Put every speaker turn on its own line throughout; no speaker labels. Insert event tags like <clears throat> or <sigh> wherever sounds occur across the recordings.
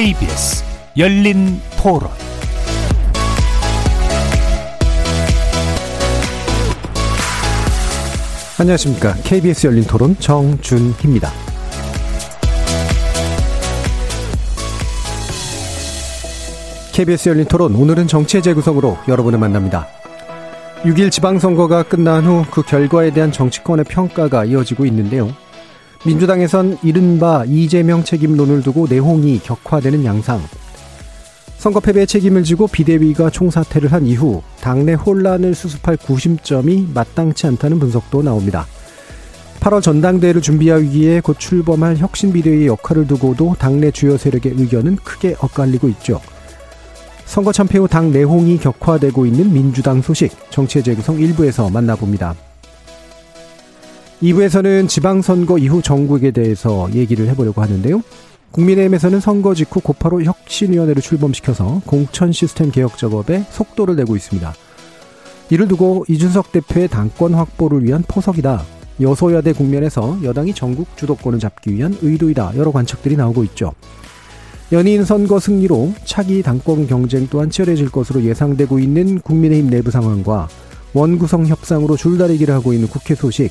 KBS 열린 토론
안녕하십니까. KBS 열린 토론 정준희입니다. KBS 열린 토론 오늘은 정치의 재구성으로 여러분을 만납니다. 6일 지방선거가 끝난 후 그 결과에 대한 정치권의 평가가 이어지고 있는데요. 민주당에선 이른바 이재명 책임론을 두고 내홍이 격화되는 양상. 선거 패배의 책임을 지고 비대위가 총사퇴를 한 이후 당내 혼란을 수습할 구심점이 마땅치 않다는 분석도 나옵니다. 8월 전당대회를 준비하기에 곧 출범할 혁신 비대위의 역할을 두고도 당내 주요 세력의 의견은 크게 엇갈리고 있죠. 선거 참패 후 당 내홍이 격화되고 있는 민주당 소식 정치의 재구성 1부에서 만나봅니다. 2부에서는 지방선거 이후 정국에 대해서 얘기를 해보려고 하는데요. 국민의힘에서는 선거 직후 곧바로 혁신위원회를 출범시켜서 공천 시스템 개혁 작업에 속도를 내고 있습니다. 이를 두고 이준석 대표의 당권 확보를 위한 포석이다. 여소야대 국면에서 여당이 전국 주도권을 잡기 위한 의도이다. 여러 관측들이 나오고 있죠. 연인 선거 승리로 차기 당권 경쟁 또한 치열해질 것으로 예상되고 있는 국민의힘 내부 상황과 원구성 협상으로 줄다리기를 하고 있는 국회 소식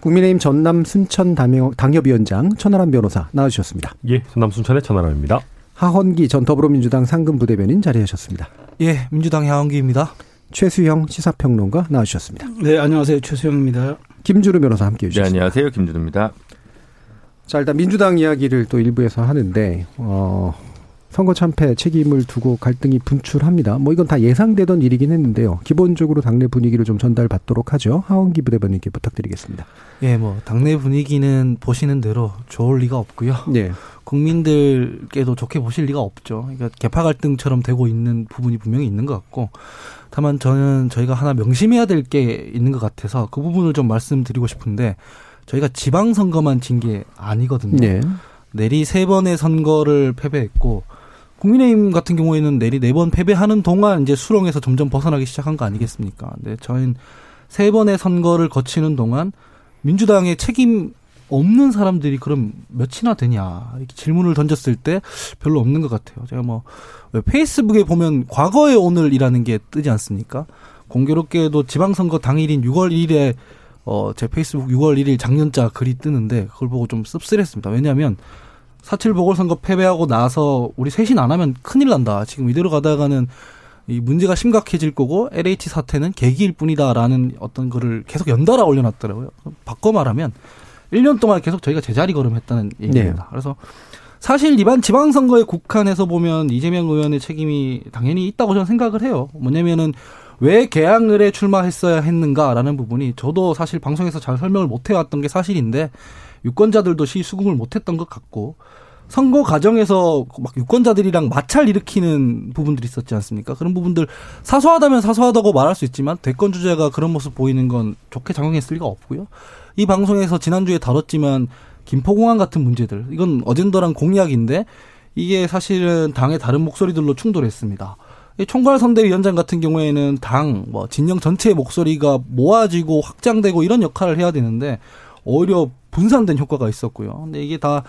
국민의힘 전남 순천 당협위원장 천하람 변호사 나와주셨습니다.
예, 전남 순천의 천하람입니다.
하헌기 전 더불어민주당 상금 부대변인 자리하셨습니다.
예, 민주당 하헌기입니다.
최수영 시사평론가 나와주셨습니다.
네, 안녕하세요. 최수영입니다.
김주루 변호사 함께 해 주셨습니다.
네, 안녕하세요. 김주루입니다.
자, 일단 민주당 이야기를 또 일부에서 하는데, 어, 선거 참패 책임을 두고 갈등이 분출합니다. 뭐 이건 다 예상되던 일이긴 했는데요. 기본적으로 당내 분위기를 좀 전달받도록 하죠. 하원기 부대변인께 부탁드리겠습니다.
예, 뭐 당내 분위기는 보시는 대로 좋을 리가 없고요. 네. 국민들께도 좋게 보실 리가 없죠. 그러니까 개파 갈등처럼 되고 있는 부분이 분명히 있는 것 같고 다만 저는 저희가 하나 명심해야 될 게 있는 것 같아서 그 부분을 좀 말씀드리고 싶은데 저희가 지방 선거만 진 게 아니거든요. 네. 내리 세 번의 선거를 패배했고 국민의힘 같은 경우에는 내리 네 번 패배하는 동안 이제 수렁에서 점점 벗어나기 시작한 거 아니겠습니까? 근데 저희는 세 번의 선거를 거치는 동안 민주당의 책임 없는 사람들이 그럼 몇이나 되냐 이렇게 질문을 던졌을 때 별로 없는 것 같아요. 제가 뭐 페이스북에 보면 과거의 오늘이라는 게 뜨지 않습니까? 공교롭게도 지방선거 당일인 6월 1일에 어, 제 페이스북 6월 1일 작년자 글이 뜨는데 그걸 보고 좀 씁쓸했습니다. 왜냐하면 사칠 보궐선거 패배하고 나서 우리 쇄신 안 하면 큰일 난다. 지금 이대로 가다가는 이 문제가 심각해질 거고 LH 사태는 계기일 뿐이다라는 어떤 거를 계속 연달아 올려놨더라고요. 바꿔 말하면 1년 동안 계속 저희가 제자리 걸음했다는 얘기입니다. 네. 그래서 사실 이번 지방선거에 국한해서 보면 이재명 의원의 책임이 당연히 있다고 저는 생각을 해요. 뭐냐면은 왜 개항을에 출마했어야 했는가라는 부분이 저도 사실 방송에서 잘 설명을 못 해왔던 게 사실인데 유권자들도 시 수긍을 못했던 것 같고 선거 과정에서 막 유권자들이랑 마찰 일으키는 부분들이 있었지 않습니까? 그런 부분들 사소하다면 사소하다고 말할 수 있지만 대권 주자가 그런 모습 보이는 건 좋게 작용했을 리가 없고요. 이 방송에서 지난주에 다뤘지만 김포공항 같은 문제들 이건 어젠더랑 공약인데 이게 사실은 당의 다른 목소리들로 충돌했습니다. 총괄선대위원장 같은 경우에는 당, 뭐, 진영 전체의 목소리가 모아지고 확장되고 이런 역할을 해야 되는데, 오히려 분산된 효과가 있었고요. 근데 이게 다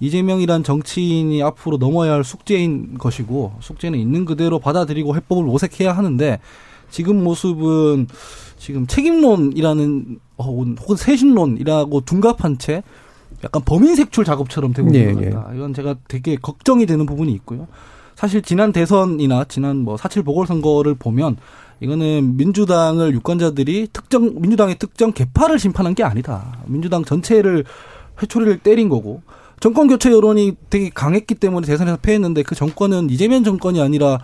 이재명이란 정치인이 앞으로 넘어야 할 숙제인 것이고 숙제는 있는 그대로 받아들이고 해법을 모색해야 하는데 지금 모습은 지금 책임론이라는 어, 혹은 세신론이라고 둔갑한 채 약간 범인 색출 작업처럼 되고 있는 같다. 네. 이건 제가 되게 걱정이 되는 부분이 있고요. 사실 지난 대선이나 지난 뭐 사칠 보궐선거를 보면 이거는 민주당을 유권자들이 특정 민주당의 특정 개파를 심판한 게 아니다. 민주당 전체를 회초리를 때린 거고 정권 교체 여론이 되게 강했기 때문에 대선에서 패했는데 그 정권은 이재명 정권이 아니라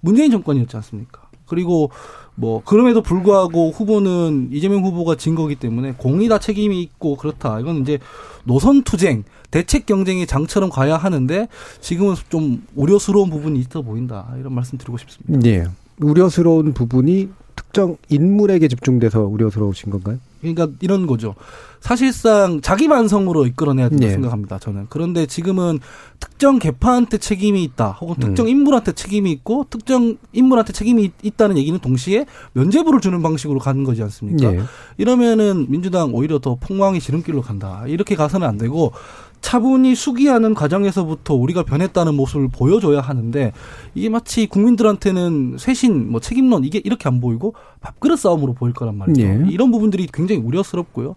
문재인 정권이었지 않습니까? 그리고 뭐 그럼에도 불구하고 후보는 이재명 후보가 진 거기 때문에 공이 다 책임이 있고 그렇다. 이건 이제 노선 투쟁, 대책 경쟁의 장처럼 가야 하는데 지금은 좀 우려스러운 부분이 있어 보인다. 이런 말씀 드리고 싶습니다.
예. 우려스러운 부분이 특정 인물에게 집중돼서 우려스러우신 건가요?
그러니까 이런 거죠. 사실상 자기 반성으로 이끌어내야 된다고 네. 생각합니다. 저는. 그런데 지금은 특정 개파한테 책임이 있다. 혹은 음. 특정 인물한테 책임이 있고 특정 인물한테 책임이 있다는 얘기는 동시에 면제부를 주는 방식으로 가는 거지 않습니까? 네. 이러면은 민주당 오히려 더 폭망의 지름길로 간다. 이렇게 가서는 안 되고 차분히 수기하는 과정에서부터 우리가 변했다는 모습을 보여줘야 하는데 이게 마치 국민들한테는 쇄신, 뭐 책임론 이게 이렇게 안 보이고 밥그릇 싸움으로 보일 거란 말이죠. 네. 이런 부분들이 굉장히 우려스럽고요.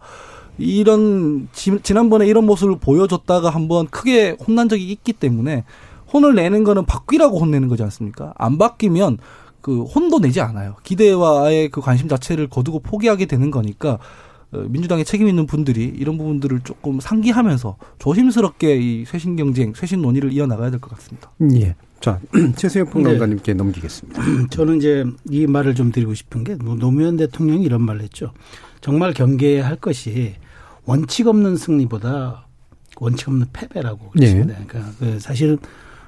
이런 지난번에 이런 모습을 보여줬다가 한번 크게 혼난 적이 있기 때문에 혼을 내는 거는 바뀌라고 혼내는 거지 않습니까? 안 바뀌면 그 혼도 내지 않아요. 기대와의 그 관심 자체를 거두고 포기하게 되는 거니까 어, 민주당에 책임 있는 분들이 이런 부분들을 조금 상기하면서 조심스럽게 이 쇄신 경쟁, 쇄신 논의를 이어나가야 될 것 같습니다.
예. 자, <clears throat> 최수영 평론가님께 네. 넘기겠습니다. <clears throat>
저는 이제 이 말을 좀 드리고 싶은 게 노무현 대통령이 이런 말을 했죠. 정말 경계할 것이 원칙 없는 승리보다 원칙 없는 패배라고 그랬습니다. 네. 그러니까 그 사실은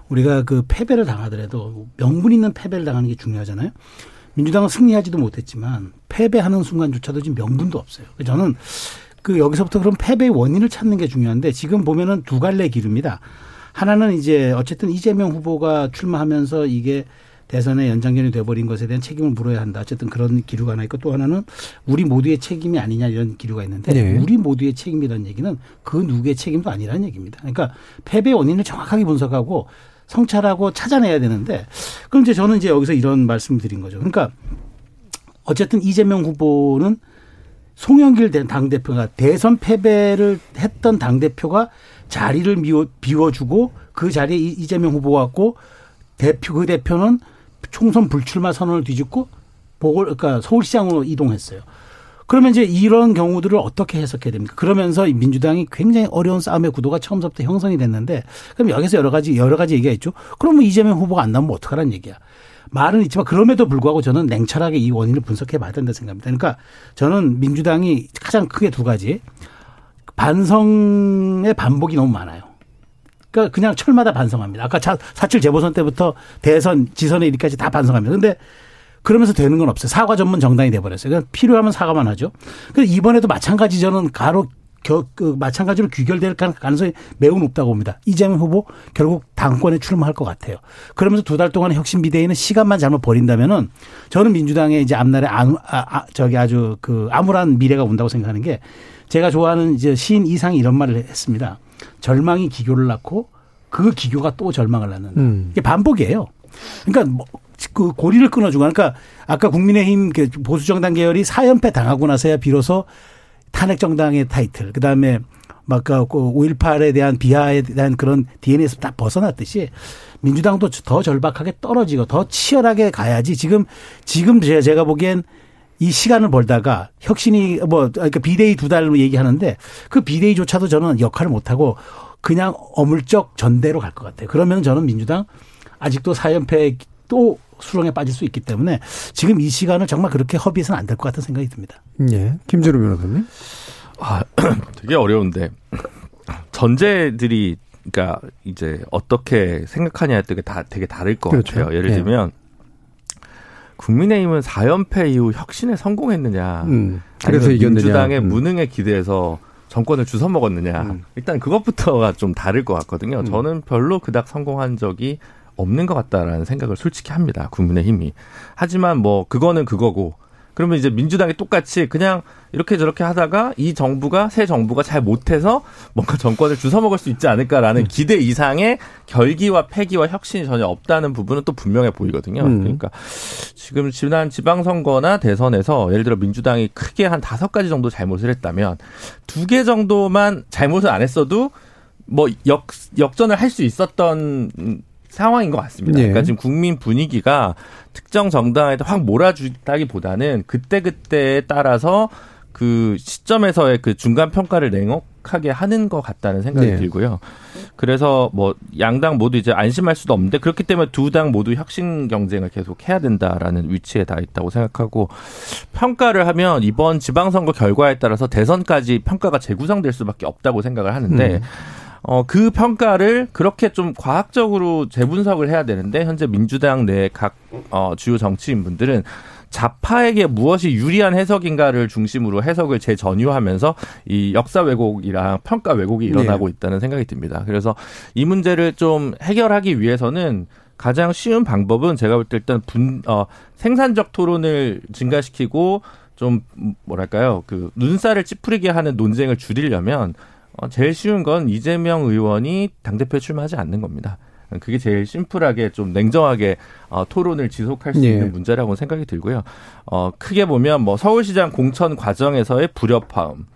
우리가 그 패배를 당하더라도 명분 있는 패배를 당하는 게 중요하잖아요. 민주당은 승리하지도 못했지만 패배하는 순간조차도 지금 명분도 없어요. 저는 그 여기서부터 그럼 패배의 원인을 찾는 게 중요한데 지금 보면은 두 갈래 길입니다. 하나는 이제 어쨌든 이재명 후보가 출마하면서 이게 대선의 연장전이 돼버린 것에 대한 책임을 물어야 한다. 어쨌든 그런 기류가 하나 있고 또 하나는 우리 모두의 책임이 아니냐 이런 기류가 있는데 네. 우리 모두의 책임이라는 얘기는 그 누구의 책임도 아니라는 얘기입니다. 그러니까 패배 원인을 정확하게 분석하고 성찰하고 찾아내야 되는데 그럼 이제 저는 이제 여기서 이런 말씀 드린 거죠. 그러니까 어쨌든 이재명 후보는 송영길 당 대표가 대선 패배를 했던 당 대표가 자리를 비워 주고 그 자리에 이재명 후보가 왔고 대표 그 대표는 총선 불출마 선언을 뒤집고 보궐 그러니까 서울시장으로 이동했어요. 그러면 이제 이런 경우들을 어떻게 해석해야 됩니까? 그러면서 민주당이 굉장히 어려운 싸움의 구도가 처음부터 형성이 됐는데 그럼 여기서 여러 가지 여러 가지 얘기가 있죠. 그러면 이재명 후보가 안 나오면 어떡하라는 얘기야. 말은 있지만 그럼에도 불구하고 저는 냉철하게 이 원인을 분석해 봐야 된다 생각합니다. 그러니까 저는 민주당이 가장 크게 두 가지 반성의 반복이 너무 많아요. 그러니까 그냥 철마다 반성합니다. 아까 사칠 재보선 때부터 대선 지선에 이르기까지 다 반성합니다. 근데 그러면서 되는 건 없어요. 사과 전문 정당이 돼버렸어요. 그러니까 필요하면 사과만 하죠. 그래서 이번에도 마찬가지 저는 가로 겨, 그 마찬가지로 귀결될 가능성이 매우 높다고 봅니다. 이재명 후보 결국 당권에 출마할 것 같아요. 그러면서 두 달 동안의 혁신 비대위는 시간만 잘못 버린다면은 저는 민주당의 이제 앞날에 아, 아, 저기 아주 그 암울한 미래가 온다고 생각하는 게 제가 좋아하는 이제 시인 이상이 이런 말을 했습니다. 절망이 기교를 낳고 그 기교가 또 절망을 낳는다. 음. 이게 반복이에요. 그러니까 뭐, 그 고리를 끊어주고 그러니까 아까 국민의힘 그 보수 정당 계열이 사연패 당하고 나서야 비로소 탄핵 정당의 타이틀 그다음에 막 5.18에 그 대한 비하에 대한 그런 DNA에서 딱 벗어났듯이 민주당도 더 절박하게 떨어지고 더 치열하게 가야지 지금 지금 제가 보기엔 이 시간을 벌다가 혁신이 뭐 그러니까 비대위 두 달로 얘기하는데 그 비대위조차도 저는 역할을 못 하고 그냥 어물쩍 전대로 갈 것 같아요. 그러면 저는 민주당 아직도 사연패 또 수렁에 빠질 수 있기 때문에 지금 이 시간을 정말 그렇게 허비해서는 안 될 것 같은 생각이 듭니다.
예. 김재로 변호사님.
아, <clears throat> 되게 어려운데 전제들이 그러니까 이제 어떻게 생각하냐에 따라 다 되게 다를 것 그렇죠. 같아요. 예를 예. 들면 국민의힘은 4연패 이후 혁신에 성공했느냐. 음, 그래서 이겼느냐. 민주당의 음. 무능에 기대해서 정권을 주워 먹었느냐. 음. 일단 그것부터가 좀 다를 것 같거든요. 음. 저는 별로 그닥 성공한 적이 없는 것 같다라는 생각을 솔직히 합니다. 국민의힘이. 하지만 뭐 그거는 그거고 그러면 이제 민주당이 똑같이 그냥 이렇게 저렇게 하다가 이 정부가 새 정부가 잘 못해서 뭔가 정권을 주워 먹을 수 있지 않을까라는 음. 기대 이상의 결기와 패기와 혁신이 전혀 없다는 부분은 또 분명해 보이거든요. 음. 그러니까 지금 지난 지방선거나 대선에서 예를 들어 민주당이 크게 한 다섯 가지 정도 잘못을 했다면 두 개 정도만 잘못을 안 했어도 뭐 역, 역전을 할 수 있었던 상황인 것 같습니다. 네. 그러니까 지금 국민 분위기가 특정 정당에 확 몰아주다기보다는 그때 그때에 따라서 그 시점에서의 그 중간 평가를 냉혹하게 하는 것 같다는 생각이 네. 들고요. 그래서 뭐 양당 모두 이제 안심할 수도 없는데 그렇기 때문에 두 당 모두 혁신 경쟁을 계속 해야 된다라는 위치에 다 있다고 생각하고 평가를 하면 이번 지방선거 결과에 따라서 대선까지 평가가 재구성될 수밖에 없다고 생각을 하는데 음. 어, 그 평가를 그렇게 좀 과학적으로 재분석을 해야 되는데, 현재 민주당 내 각, 어, 주요 정치인 분들은 좌파에게 무엇이 유리한 해석인가를 중심으로 해석을 재전유하면서 이 역사 왜곡이랑 평가 왜곡이 일어나고 네. 있다는 생각이 듭니다. 그래서 이 문제를 좀 해결하기 위해서는 가장 쉬운 방법은 제가 볼 때 일단 분, 어, 생산적 토론을 증가시키고 좀 뭐랄까요 그 눈살을 찌푸리게 하는 논쟁을 줄이려면 어, 제일 쉬운 건 이재명 의원이 당대표에 출마하지 않는 겁니다. 그게 제일 심플하게 좀 냉정하게 어, 토론을 지속할 수 예. 있는 문제라고 생각이 들고요. 어, 크게 보면 뭐 서울시장 공천 과정에서의 불협화음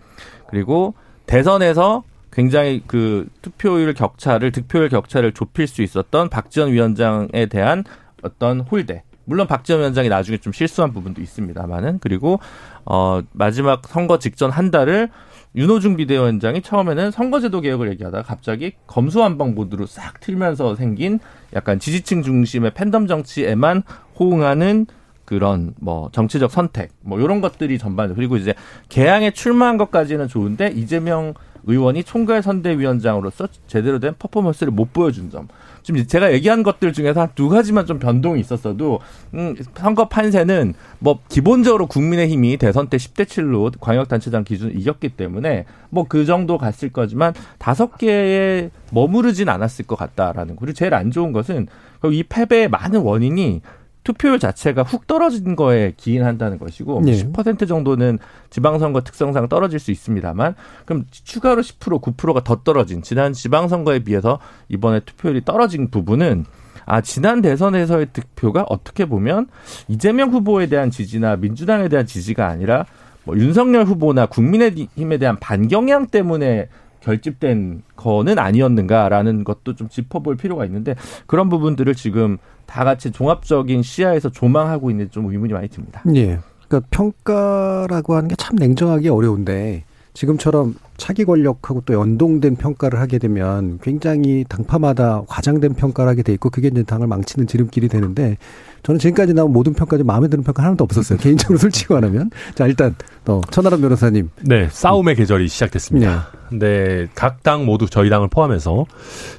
그리고 대선에서 굉장히 그 투표율 격차를 득표율 격차를 좁힐 수 있었던 박지원 위원장에 대한 어떤 홀대. 물론 박지원 위원장이 나중에 좀 실수한 부분도 있습니다만은 그리고 어 마지막 선거 직전 한 달을 윤호중 비대위원장이 처음에는 선거제도 개혁을 얘기하다가 갑자기 검수완박 모드로 싹 틀면서 생긴 약간 지지층 중심의 팬덤 정치에만 호응하는 그런 뭐 정치적 선택 뭐 이런 것들이 전반 그리고 이제 개항에 출마한 것까지는 좋은데 이재명 의원이 총괄 선대위원장으로서 제대로 된 퍼포먼스를 못 보여준 점. 지금 제가 얘기한 것들 중에서 한 두 가지만 좀 변동이 있었어도 음, 선거 판세는 뭐 기본적으로 국민의힘이 대선 때 10대 7로 광역단체장 기준 이겼기 때문에 뭐 그 정도 갔을 거지만 다섯 개에 머무르진 않았을 것 같다라는 그리고 제일 안 좋은 것은 이 패배의 많은 원인이 투표율 자체가 훅 떨어진 거에 기인한다는 것이고 네. 10% 정도는 지방선거 특성상 떨어질 수 있습니다만 그럼 추가로 10% 9%가 더 떨어진 지난 지방선거에 비해서 이번에 투표율이 떨어진 부분은 아 지난 대선에서의 득표가 어떻게 보면 이재명 후보에 대한 지지나 민주당에 대한 지지가 아니라 뭐 윤석열 후보나 국민의힘에 대한 반경향 때문에 결집된 거는 아니었는가라는 것도 좀 짚어볼 필요가 있는데 그런 부분들을 지금 다 같이 종합적인 시야에서 조망하고 있는 좀 의문이 많이 듭니다.
예. 그러니까 평가라고 하는 게 참 냉정하기 어려운데 지금처럼 차기 권력하고 또 연동된 평가를 하게 되면 굉장히 당파마다 과장된 평가를 하게 돼 있고 그게 이제 당을 망치는 지름길이 되는데 저는 지금까지 나온 모든 평가 중 마음에 드는 평가 하나도 없었어요. <laughs> 개인적으로 솔직히 말하면. 자, 일단 또 천하람 변호사님.
네, 싸움의 계절이 시작됐습니다. 네. 네, 각 당 모두 저희 당을 포함해서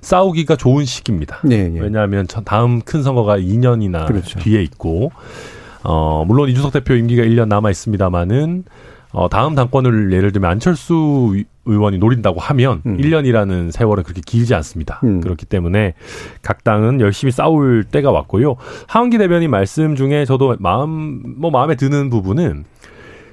싸우기가 좋은 시기입니다. 네, 네. 왜냐하면 다음 큰 선거가 2년이나 그렇죠. 뒤에 있고 어, 물론 이준석 대표 임기가 1년 남아 있습니다만은 어, 다음 당권을 예를 들면 안철수 의원이 노린다고 하면 음. 1년이라는 세월은 그렇게 길지 않습니다. 음. 그렇기 때문에 각 당은 열심히 싸울 때가 왔고요. 하원기 대변인 말씀 중에 저도 마음 뭐 마음에 드는 부분은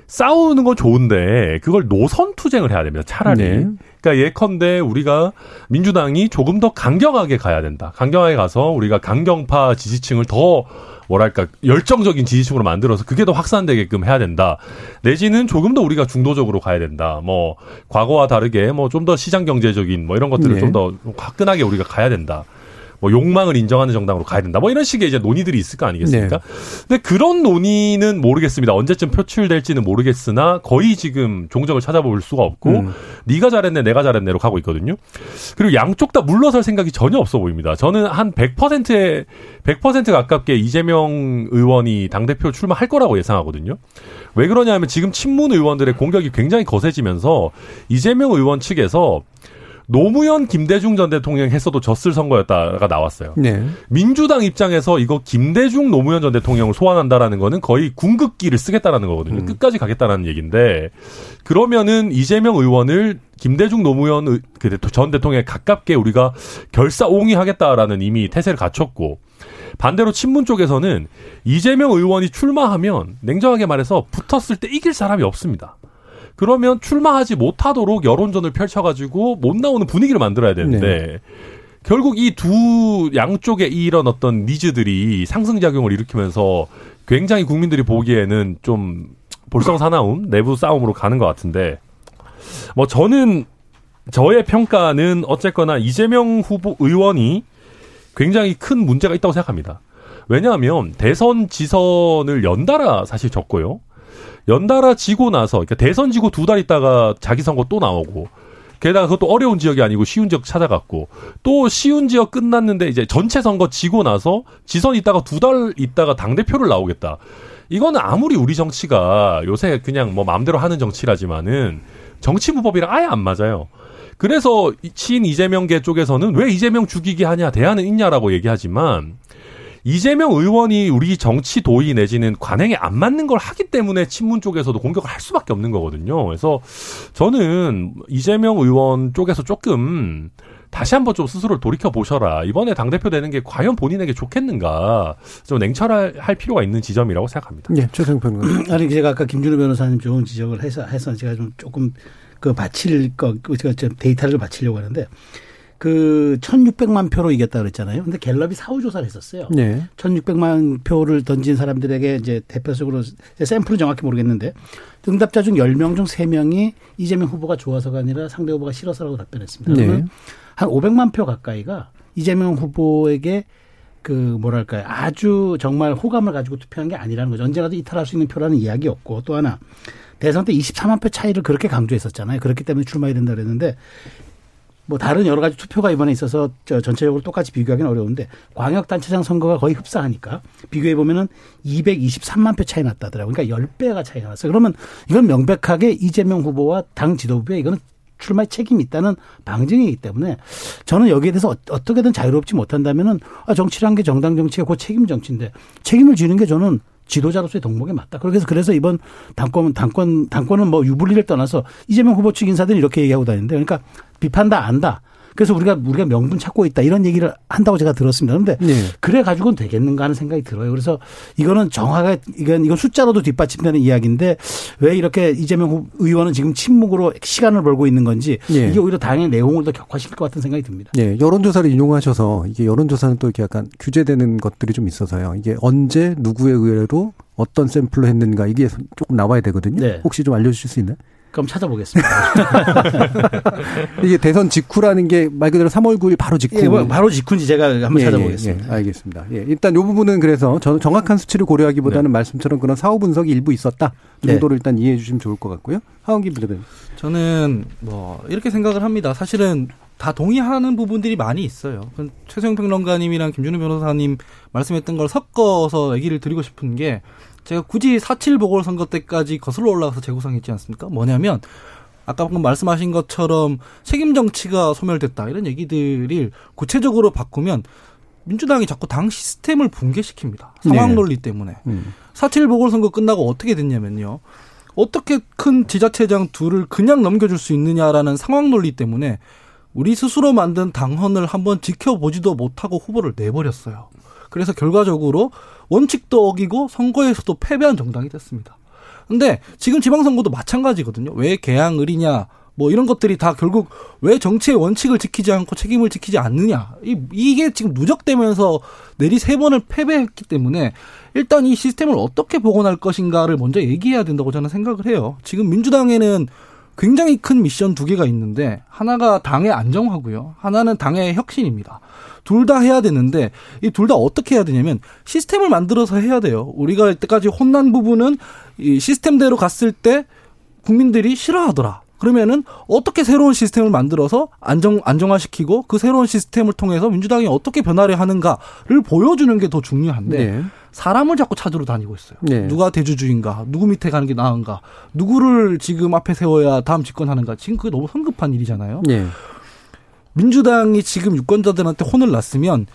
싸우는 건 좋은데 그걸 노선 투쟁을 해야 됩니다. 차라리. 네. 그러니까 예컨대 우리가 민주당이 조금 더 강경하게 가야 된다. 강경하게 가서 우리가 강경파 지지층을 더 뭐랄까 열정적인 지지층으로 만들어서 그게 더 확산되게끔 해야 된다. 내지는 조금 더 우리가 중도적으로 가야 된다. 뭐 과거와 다르게 뭐 좀 더 시장 경제적인 뭐 이런 것들을 네. 좀더 화끈하게 우리가 가야 된다. 뭐 욕망을 인정하는 정당으로 가야 된다. 뭐 이런 식의 이제 논의들이 있을 거 아니겠습니까? 네. 근데 그런 논의는 모르겠습니다. 언제쯤 표출될지는 모르겠으나 거의 지금 종적을 찾아볼 수가 없고 음. 네가 잘했네, 내가 잘했네로 가고 있거든요. 그리고 양쪽 다 물러설 생각이 전혀 없어 보입니다. 저는 한 100%에 100% 가깝게 이재명 의원이 당 대표 출마할 거라고 예상하거든요. 왜 그러냐면 지금 친문 의원들의 공격이 굉장히 거세지면서 이재명 의원 측에서 노무현 김대중 전 대통령 했어도 졌을 선거였다가 나왔어요. 네. 민주당 입장에서 이거 김대중 노무현 전 대통령을 소환한다라는 거는 거의 궁극기를 쓰겠다라는 거거든요. 음. 끝까지 가겠다라는 얘기인데 그러면은 이재명 의원을 김대중 노무현 그전 대통령에 가깝게 우리가 결사옹위하겠다라는 이미 태세를 갖췄고 반대로 친문 쪽에서는 이재명 의원이 출마하면 냉정하게 말해서 붙었을 때 이길 사람이 없습니다. 그러면 출마하지 못하도록 여론전을 펼쳐가지고 못 나오는 분위기를 만들어야 되는데 네. 결국 이 두 양쪽의 이런 어떤 니즈들이 상승작용을 일으키면서 굉장히 국민들이 보기에는 좀 볼썽사나움, 내부 싸움으로 가는 것 같은데 뭐 저는 저의 평가는 어쨌거나 이재명 후보 의원이 굉장히 큰 문제가 있다고 생각합니다. 왜냐하면 대선 지선을 연달아 사실 졌고요. 연달아 지고 나서 그러니까 대선 지고 두 달 있다가 자기 선거 또 나오고 게다가 그것도 어려운 지역이 아니고 쉬운 지역 찾아갔고 또 쉬운 지역 끝났는데 이제 전체 선거 지고 나서 지선 있다가 두 달 있다가 당 대표를 나오겠다. 이거는 아무리 우리 정치가 요새 그냥 뭐 마음대로 하는 정치라지만은 정치 무법이랑 아예 안 맞아요. 그래서 친 이재명계 쪽에서는 왜 이재명 죽이게 하냐 대안은 있냐라고 얘기하지만 이재명 의원이 우리 정치 도의 내지는 관행에 안 맞는 걸 하기 때문에 친문 쪽에서도 공격을 할 수밖에 없는 거거든요. 그래서 저는 이재명 의원 쪽에서 조금 다시 한번 좀 스스로 돌이켜 보셔라. 이번에 당대표 되는 게 과연 본인에게 좋겠는가. 좀 냉철할 필요가 있는 지점이라고 생각합니다.
네, 최승평 <clears throat>
아니, 제가 아까 김준우 변호사님 좋은 지적을 해서, 해서 제가 좀 조금 그 바칠 거, 제가 좀 데이터를 바치려고 하는데 그 1600만 표로 이겼다 그랬잖아요. 근데 갤럽이 사후 조사를 했었어요. 네. 1600만 표를 던진 사람들에게 이제 대표적으로 샘플은 정확히 모르겠는데 응답자 중 10명 중 3명이 이재명 후보가 좋아서가 아니라 상대 후보가 싫어서라고 답변했습니다. 네. 그러면 한 500만 표 가까이가 이재명 후보에게 그 뭐랄까요 아주 정말 호감을 가지고 투표한 게 아니라는 거죠. 언제라도 이탈할 수 있는 표라는 이야기였고 또 하나 대선 때 24만 표 차이를 그렇게 강조했었잖아요. 그렇기 때문에 출마해야 된다 그랬는데 뭐 다른 여러 가지 투표가 이번에 있어서 저 전체적으로 똑같이 비교하기는 어려운데 광역단체장 선거가 거의 흡사하니까 비교해 보면은 223만 표 차이 났다더라고요. 그러니까 10배가 차이가 났어요. 그러면 이건 명백하게 이재명 후보와 당 지도부에 이거는 출마에 책임이 있다는 방증이기 때문에 저는 여기에 대해서 어떻게든 자유롭지 못한다면은 아 정치란 게 정당 정치가 그 책임 정치인데 책임을 지는 게 저는 지도자로서의 덕목에 맞다. 그래서 그래서 이번 당권 당권 당권은 뭐 유불리를 떠나서 이재명 후보 측 인사들이 이렇게 얘기하고 다니는데 그러니까 비판다 안다. 그래서 우리가 우리가 명분 찾고 있다 이런 얘기를 한다고 제가 들었습니다. 그런데 네. 그래 가지고는 되겠는가 하는 생각이 들어요. 그래서 이거는 정확하게 이건 이건 숫자로도 뒷받침되는 이야기인데 왜 이렇게 이재명 의원은 지금 침묵으로 시간을 벌고 있는 건지 네. 이게 오히려 당의 내용을 더 격화시킬 것 같은 생각이 듭니다.
네, 여론조사를 인용하셔서 이게 여론조사는 또 이렇게 약간 규제되는 것들이 좀 있어서요. 이게 언제 누구의 의뢰로 어떤 샘플로 했는가 이게 조금 나와야 되거든요. 네. 혹시 좀 알려주실 수 있나요?
그럼 찾아보겠습니다. <laughs>
이게 대선 직후라는 게 말 그대로 3월 9일 바로 직후.
예, 뭐 바로 직후인지 제가 한번 예, 예 찾아보겠습니다.
예, 알겠습니다. 예, 일단 요 부분은 그래서 저는 정확한 수치를 고려하기보다는 네. 말씀처럼 그런 사후 분석이 일부 있었다 정도를 네. 일단 이해해 주시면 좋을 것 같고요. 하원기 부대변인.
저는 뭐 이렇게 생각을 합니다. 사실은 다 동의하는 부분들이 많이 있어요. 최성 평론가님이랑 김준우 변호사님 말씀했던 걸 섞어서 얘기를 드리고 싶은 게 제가 굳이 사칠 보궐선거 때까지 거슬러 올라가서 재구성했지 않습니까? 뭐냐면 아까 방금 말씀하신 것처럼 책임 정치가 소멸됐다 이런 얘기들을 구체적으로 바꾸면 민주당이 자꾸 당 시스템을 붕괴시킵니다. 상황 네. 논리 때문에. 음. 사칠 보궐선거 끝나고 어떻게 됐냐면요. 어떻게 큰 지자체장 둘을 그냥 넘겨줄 수 있느냐라는 상황 논리 때문에 우리 스스로 만든 당헌을 한번 지켜보지도 못하고 후보를 내버렸어요. 그래서 결과적으로 원칙도 어기고 선거에서도 패배한 정당이 됐습니다. 근데 지금 지방선거도 마찬가지거든요. 왜 개항을이냐, 뭐 이런 것들이 다 결국 왜 정치의 원칙을 지키지 않고 책임을 지키지 않느냐. 이, 이게 지금 누적되면서 내리 세 번을 패배했기 때문에 일단 이 시스템을 어떻게 복원할 것인가를 먼저 얘기해야 된다고 저는 생각을 해요. 지금 민주당에는 굉장히 큰 미션 두 개가 있는데 하나가 당의 안정화고요. 하나는 당의 혁신입니다. 둘 다 해야 되는데 이 둘 다 어떻게 해야 되냐면 시스템을 만들어서 해야 돼요. 우리가 이때까지 혼난 부분은 이 시스템대로 갔을 때 국민들이 싫어하더라. 그러면은 어떻게 새로운 시스템을 만들어서 안정 안정화시키고 그 새로운 시스템을 통해서 민주당이 어떻게 변화를 하는가를 보여주는 게 더 중요한데 네. 사람을 자꾸 찾으러 다니고 있어요. 네. 누가 대주주인가, 누구 밑에 가는 게 나은가, 누구를 지금 앞에 세워야 다음 집권하는가. 지금 그게 너무 성급한 일이잖아요. 네. 민주당이 지금 유권자들한테 혼을 났으면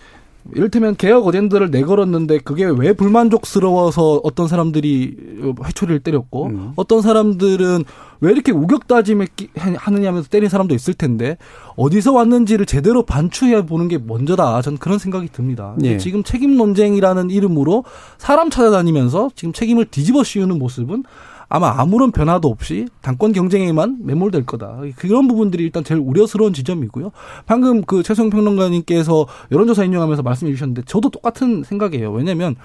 이를테면 개혁 어젠다를 내걸었는데 그게 왜 불만족스러워서 어떤 사람들이 회초리를 때렸고 음. 어떤 사람들은 왜 이렇게 우격다짐 하느냐 하면서 때린 사람도 있을 텐데 어디서 왔는지를 제대로 반추해 보는 게 먼저다. 저는 그런 생각이 듭니다. 예. 지금 책임 논쟁이라는 이름으로 사람 찾아다니면서 지금 책임을 뒤집어 씌우는 모습은 아마 아무런 변화도 없이 당권 경쟁에만 매몰될 거다. 그런 부분들이 일단 제일 우려스러운 지점이고요. 방금 그 최성 평론가님께서 여론조사 인용하면서 말씀해 주셨는데 저도 똑같은 생각이에요. 왜냐면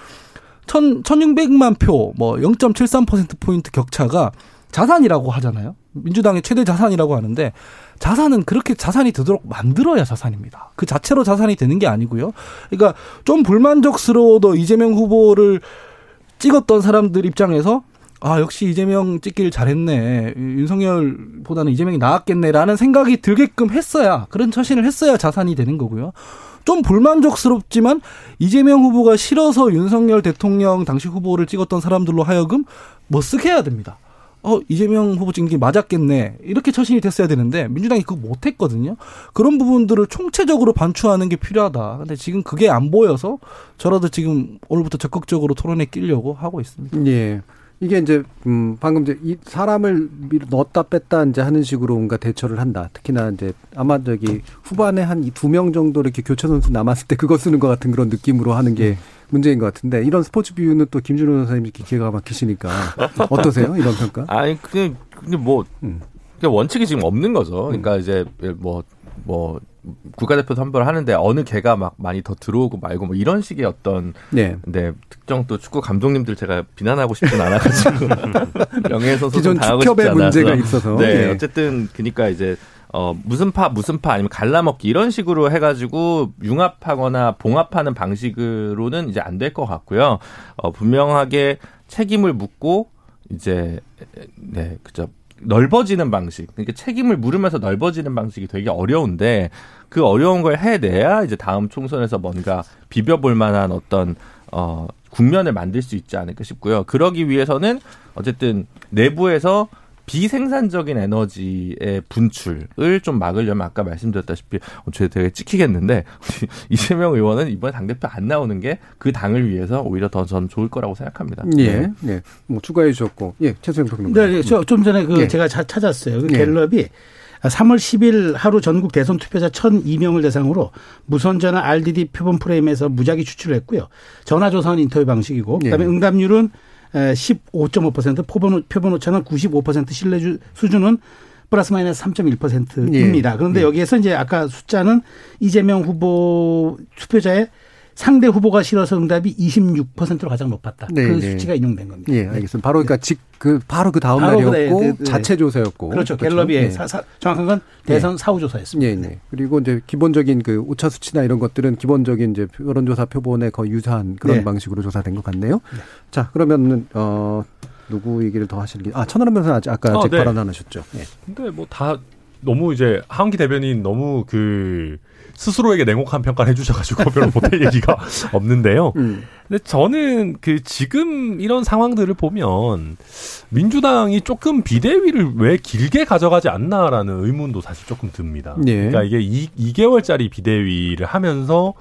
천, 1600만 표, 뭐 0.73%포인트 격차가 자산이라고 하잖아요. 민주당의 최대 자산이라고 하는데 자산은 그렇게 자산이 되도록 만들어야 자산입니다. 그 자체로 자산이 되는 게 아니고요. 그러니까 좀 불만족스러워도 이재명 후보를 찍었던 사람들 입장에서 아, 역시 이재명 찍기를 잘했네. 윤석열보다는 이재명이 나았겠네라는 생각이 들게끔 했어야, 그런 처신을 했어야 자산이 되는 거고요. 좀 불만족스럽지만 이재명 후보가 싫어서 윤석열 대통령 당시 후보를 찍었던 사람들로 하여금 멋쓰게 해야 됩니다. 어, 이재명 후보 찍는 게 맞았겠네. 이렇게 처신이 됐어야 되는데, 민주당이 그거 못했거든요. 그런 부분들을 총체적으로 반추하는 게 필요하다. 근데 지금 그게 안 보여서, 저라도 지금 오늘부터 적극적으로 토론에 끼려고 하고 있습니다.
예. 이게 이제 음 방금 이제 이 사람을 넣었다 뺐다 이제 하는 식으로 뭔가 대처를 한다. 특히나 이제 아마 저기 후반에 한 두 명 정도 이렇게 교체 선수 남았을 때 그거 쓰는 것 같은 그런 느낌으로 하는 게 문제인 것 같은데 이런 스포츠 비유는 또 김준호 선생님 이렇게 기가 막히시니까 어떠세요? 이런 평가?
아니 그게 근데 뭐 음. 원칙이 지금 없는 거죠. 그러니까 음. 이제 뭐 뭐뭐 국가대표 선발을 하는데 어느 개가 막 많이 더 들어오고 말고 뭐 이런 식의 어떤 네. 네 특정 또 축구 감독님들 제가 비난하고 싶진 않아가지고 <laughs> 명예훼손 당하고 싶지 않아서
문제가 있어서
네, 네. 어쨌든 그니까 이제 어 무슨 파 무슨 파 아니면 갈라먹기 이런 식으로 해가지고 융합하거나 봉합하는 방식으로는 이제 안 될 것 같고요. 어 분명하게 책임을 묻고 이제 네 그죠 넓어지는 방식, 그러니까 책임을 물으면서 넓어지는 방식이 되게 어려운데 그 어려운 걸 해내야 이제 다음 총선에서 뭔가 비벼볼 만한 어떤 어 국면을 만들 수 있지 않을까 싶고요. 그러기 위해서는 어쨌든 내부에서 비생산적인 에너지의 분출을 좀 막으려면 아까 말씀드렸다시피 어, 저 되게 찍히겠는데 <laughs> 이재명 의원은 이번에 당대표 안 나오는 게 그 당을 위해서 오히려 더 전 좋을 거라고 생각합니다.
예. 네. 예. 뭐 추가해 주셨고. 예. 최수영 평론가.
네, 네. 좀 전에 그 예. 제가 찾았어요. 그 예. 갤럽이 3월 10일 하루 전국 대선 투표자 1,002명을 대상으로 무선 전화 RDD 표본 프레임에서 무작위 추출을 했고요. 전화 조사는 인터뷰 방식이고 그다음에 예. 응답률은 15.5% 표본, 표본 오차는 95% 신뢰 수준은 플러스 마이너스 3.1%입니다. 예. 그런데 예. 여기에서 이제 아까 숫자는 이재명 후보 투표자의 상대 후보가 싫어서 응답이 26%로 가장 높았다. 네, 그 네. 수치가 인용된 겁니다.
예, 알겠습니다. 바로 그러니까 직, 그 바로 그 다음 바로 날이었고 네, 네, 자체 조사였고.
그렇죠. 그렇죠? 갤럽의 네. 사, 사, 정확한 건 대선 네. 사후 조사였습니다.
네, 네. 그리고 이제 기본적인 그 오차 수치나 이런 것들은 기본적인 이제 여론조사 표본에 거의 유사한 그런 방식으로 조사된 것 같네요. 자, 그러면은 어 누구 얘기를 더 하시는 아, 천하람 변호사 아직 아까 어, 잭 발언 하셨죠. 예.
근데 뭐 다 너무 이제 하은기 대변인 너무 그 스스로에게 냉혹한 평가를 해주셔가지고 <laughs> 별로 못할 얘기가 <laughs> 없는데요. 음. 근데 저는 그 지금 이런 상황들을 보면 민주당이 조금 비대위를 왜 길게 가져가지 않나라는 의문도 사실 조금 듭니다. 예. 그러니까 이게 2, 2개월짜리 비대위를 하면서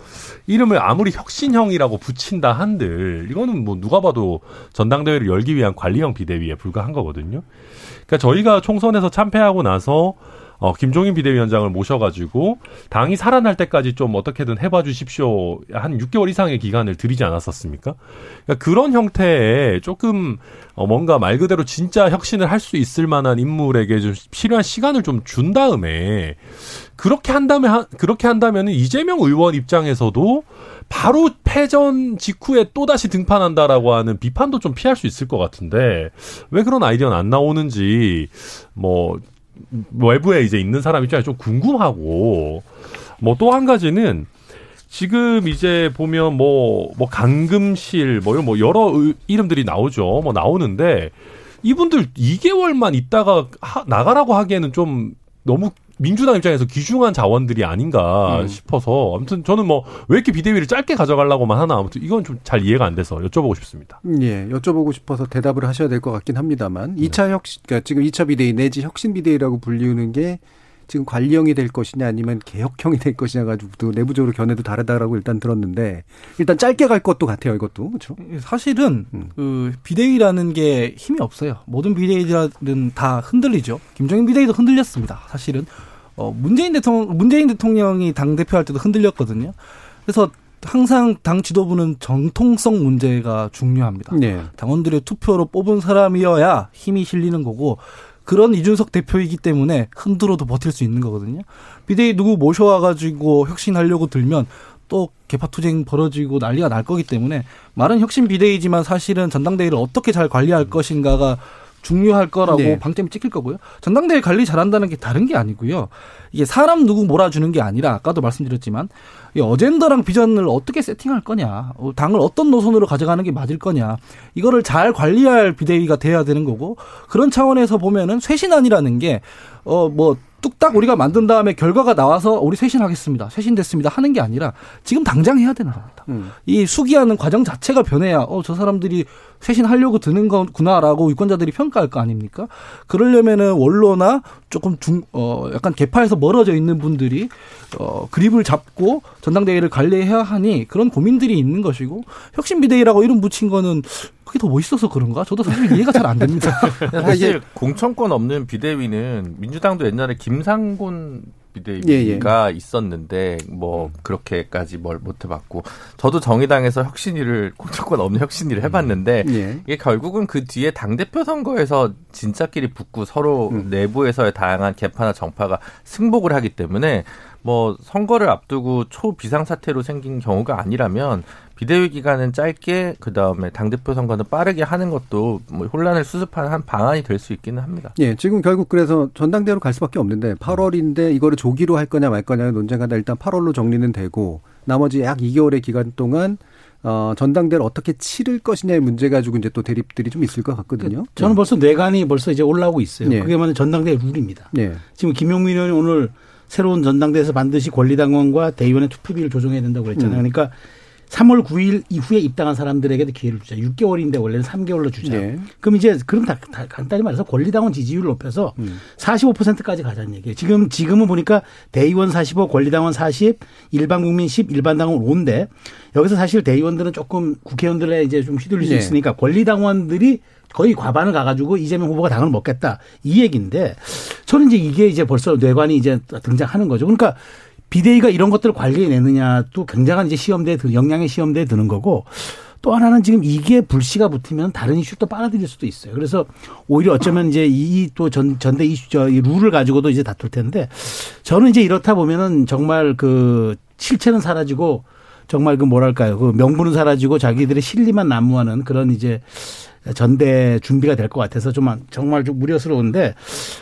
이름을 아무리 혁신형이라고 붙인다 한들 이거는 뭐 누가 봐도 전당대회를 열기 위한 관리형 비대위에 불과한 거거든요. 그러니까 저희가 총선에서 참패하고 나서 어, 김종인 비대위원장을 모셔가지고 당이 살아날 때까지 좀 어떻게든 해봐 주십시오. 한 6개월 이상의 기간을 드리지 않았었습니까? 그러니까 그런 형태의 조금 어, 뭔가 말 그대로 진짜 혁신을 할 수 있을 만한 인물에게 좀 필요한 시간을 좀 준 다음에 그렇게 한다면 그렇게 한다면은 이재명 의원 입장에서도 바로 패전 직후에 또 다시 등판한다라고 하는 비판도 좀 피할 수 있을 것 같은데 왜 그런 아이디어는 안 나오는지 뭐 외부에 이제 있는 사람 입장에 좀 궁금하고 뭐 또 한 가지는 지금 이제 보면 뭐, 뭐, 강금실, 뭐, 뭐, 여러 이름들이 나오죠. 뭐, 나오는데, 이분들 2개월만 있다가 하, 나가라고 하기에는 좀 너무 민주당 입장에서 귀중한 자원들이 아닌가 음. 싶어서 아무튼 저는 뭐 왜 이렇게 비대위를 짧게 가져가려고만 하나 아무튼 이건 좀 잘 이해가 안 돼서 여쭤보고 싶습니다.
예, 여쭤보고 싶어서 대답을 하셔야 될 것 같긴 합니다만 네. 2차 혁신 그러니까 지금 2차 비대위 내지 혁신 비대위라고 불리우는 게 지금 관리형이 될 것이냐 아니면 개혁형이 될 것이냐 가지고도 내부적으로 견해도 다르다라고 일단 들었는데 일단 짧게 갈 것도 같아요 이것도 그렇죠.
사실은 음. 그 비대위라는 게 힘이 없어요. 모든 비대위들은 다 흔들리죠. 김정인 비대위도 흔들렸습니다. 사실은 어 문재인 대통령 문재인 대통령이 당 대표 할 때도 흔들렸거든요. 그래서 항상 당 지도부는 정통성 문제가 중요합니다. 네. 당원들의 투표로 뽑은 사람이어야 힘이 실리는 거고 그런 이준석 대표이기 때문에 흔들어도 버틸 수 있는 거거든요. 비대위 누구 모셔와가지고 혁신하려고 들면 또 개파투쟁 벌어지고 난리가 날 거기 때문에 말은 혁신 비대위지만 사실은 전당대회를 어떻게 잘 관리할 것인가가 중요할 거라고 네. 방점이 찍힐 거고요. 전당대회 관리 잘한다는 게 다른 게 아니고요. 이게 사람 누구 몰아주는 게 아니라 아까도 말씀드렸지만 이 어젠더랑 비전을 어떻게 세팅할 거냐, 어, 당을 어떤 노선으로 가져가는 게 맞을 거냐, 이거를 잘 관리할 비대위가 돼야 되는 거고 그런 차원에서 보면은 쇄신안이라는 게 어 뭐 뚝딱 우리가 만든 다음에 결과가 나와서 우리 쇄신하겠습니다, 쇄신됐습니다 하는 게 아니라 지금 당장 해야 되는 겁니다. 음. 이 수기하는 과정 자체가 변해야 어 저 사람들이 쇄신하려고 드는 거구나라고 유권자들이 평가할 거 아닙니까? 그러려면은 원로나 조금 중, 어, 약간 개파에서 멀어져 있는 분들이, 어, 그립을 잡고 전당대회를 관리해야 하니 그런 고민들이 있는 것이고, 혁신비대위라고 이름 붙인 거는 그게 더 멋있어서 그런가? 저도 사실 이해가 잘 안 됩니다. <laughs>
사실 공천권 없는 비대위는 민주당도 옛날에 김상곤 비대위가 예, 예. 있었는데 뭐 음. 그렇게까지 뭘 못 해봤고 저도 정의당에서 혁신위를 공천권 없는 혁신위를 해봤는데 음. 예. 이게 결국은 그 뒤에 당 대표 선거에서 진짜끼리 붙고 서로 음. 내부에서의 다양한 개파나 정파가 승복을 하기 때문에 뭐 선거를 앞두고 초비상 사태로 생긴 경우가 아니라면 비대위 기간은 짧게 그 다음에 당 대표 선거는 빠르게 하는 것도 뭐 혼란을 수습하는 한 방안이 될 수 있기는 합니다.
예, 지금 결국 그래서 전당대회로 갈 수밖에 없는데 8월인데 이거를 조기로 할 거냐 말 거냐 논쟁 하다 일단 8월로 정리는 되고 나머지 약 2개월의 기간 동안 어, 전당대를 어떻게 치를 것이냐의 문제 가지고 이제 또 대립들이 좀 있을 것 같거든요.
저는 벌써 뇌관이 벌써 이제 올라오고 있어요. 네. 그게 만약 전당대 룰입니다. 네. 지금 김용민 의원이 오늘 새로운 전당대에서 반드시 권리당원과 대의원의 투표비를 조정해야 된다고 그랬잖아요. 음. 그러니까 3월 9일 이후에 입당한 사람들에게도 기회를 주자. 6개월인데 원래는 3개월로 주자. 네. 그럼 이제 그럼 다, 다, 간단히 말해서 권리당원 지지율을 높여서 음. 45%까지 가자는 얘기예요. 지금 지금은 보니까 대의원 45, 권리당원 40, 일반 국민 10, 일반 당원 5인데 여기서 사실 대의원들은 조금 국회의원들의 이제 좀 휘둘릴 수 네. 있으니까 권리당원들이 거의 과반을 가가지고 이재명 후보가 당을 먹겠다 이 얘기인데 저는 이제 이게 이제 벌써 뇌관이 이제 등장하는 거죠. 그러니까 비대위가 이런 것들을 관리해내느냐 또 굉장한 이제 시험대에 영향의 시험대에 드는 거고 또 하나는 지금 이게 불씨가 붙으면 다른 이슈도 빨아들일 수도 있어요. 그래서 오히려 어쩌면 이제 이 또 전, 전대 이슈, 저, 이 룰을 가지고도 이제 다툴 텐데 저는 이제 이렇다 보면은 정말 그 실체는 사라지고 정말 그 뭐랄까요. 그 명분은 사라지고 자기들의 실리만 난무하는 그런 이제 전대 준비가 될 것 같아서 좀 정말 좀 우려스러운데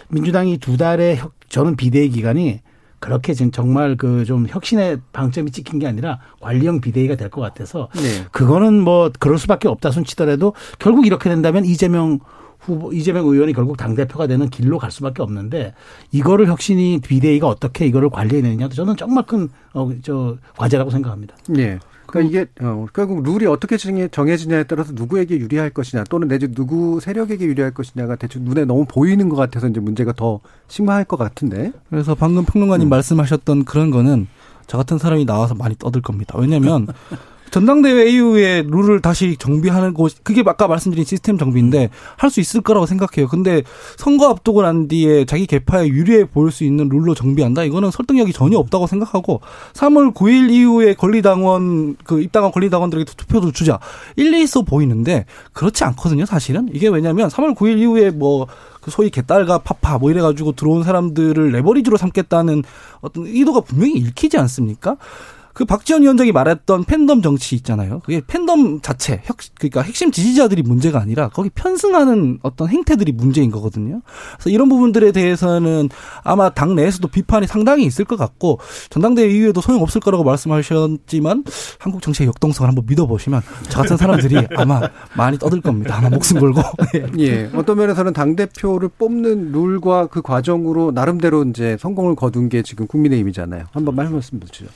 민주당이 두 달의 저는 비대위 기간이 그렇게 지금 정말 그 좀 혁신의 방점이 찍힌 게 아니라 관리형 비대위가 될 것 같아서 네. 그거는 뭐 그럴 수밖에 없다 손 치더라도 결국 이렇게 된다면 이재명 후보 이재명 의원이 결국 당 대표가 되는 길로 갈 수밖에 없는데 이거를 혁신이 비대위가 어떻게 이거를 관리해내느냐도 저는 정말 큰어저 과제라고 생각합니다.
네. 그러니까 이게 어, 결국 룰이 어떻게 정해지냐에 따라서 누구에게 유리할 것이냐 또는 내지 누구 세력에게 유리할 것이냐가 대충 눈에 너무 보이는 것 같아서 이제 문제가 더 심화할 것 같은데.
그래서 방금 평론가님 음. 말씀하셨던 그런 거는 저 같은 사람이 나와서 많이 떠들 겁니다. 왜냐하면 <laughs> 전당대회 이후에 룰을 다시 정비하는 곳 그게 아까 말씀드린 시스템 정비인데 할 수 있을 거라고 생각해요. 근데 선거 앞두고 난 뒤에 자기 개파에 유리해 보일 수 있는 룰로 정비한다. 이거는 설득력이 전혀 없다고 생각하고 3월 9일 이후에 권리당원 그 입당한 권리당원들에게 투표도 주자. 일리 있어 보이는데 그렇지 않거든요. 사실은 이게 왜냐하면 3월 9일 이후에 뭐그 소위 개딸과 파파 뭐 이래가지고 들어온 사람들을 레버리지로 삼겠다는 어떤 의도가 분명히 읽히지 않습니까? 그 박지원 위원장이 말했던 팬덤 정치 있잖아요. 그게 팬덤 자체, 혁, 그러니까 핵심 지지자들이 문제가 아니라 거기 편승하는 어떤 행태들이 문제인 거거든요. 그래서 이런 부분들에 대해서는 아마 당 내에서도 비판이 상당히 있을 것 같고 전당대회 이후에도 소용없을 거라고 말씀하셨지만 한국 정치의 역동성을 한번 믿어보시면 저 같은 사람들이 <laughs> 아마 많이 떠들 겁니다. 아마 목숨 걸고. <laughs>
예. 예. 어떤 면에서는 당대표를 뽑는 룰과 그 과정으로 나름대로 이제 성공을 거둔 게 지금 국민의힘이잖아요. 한번 말씀 주시죠.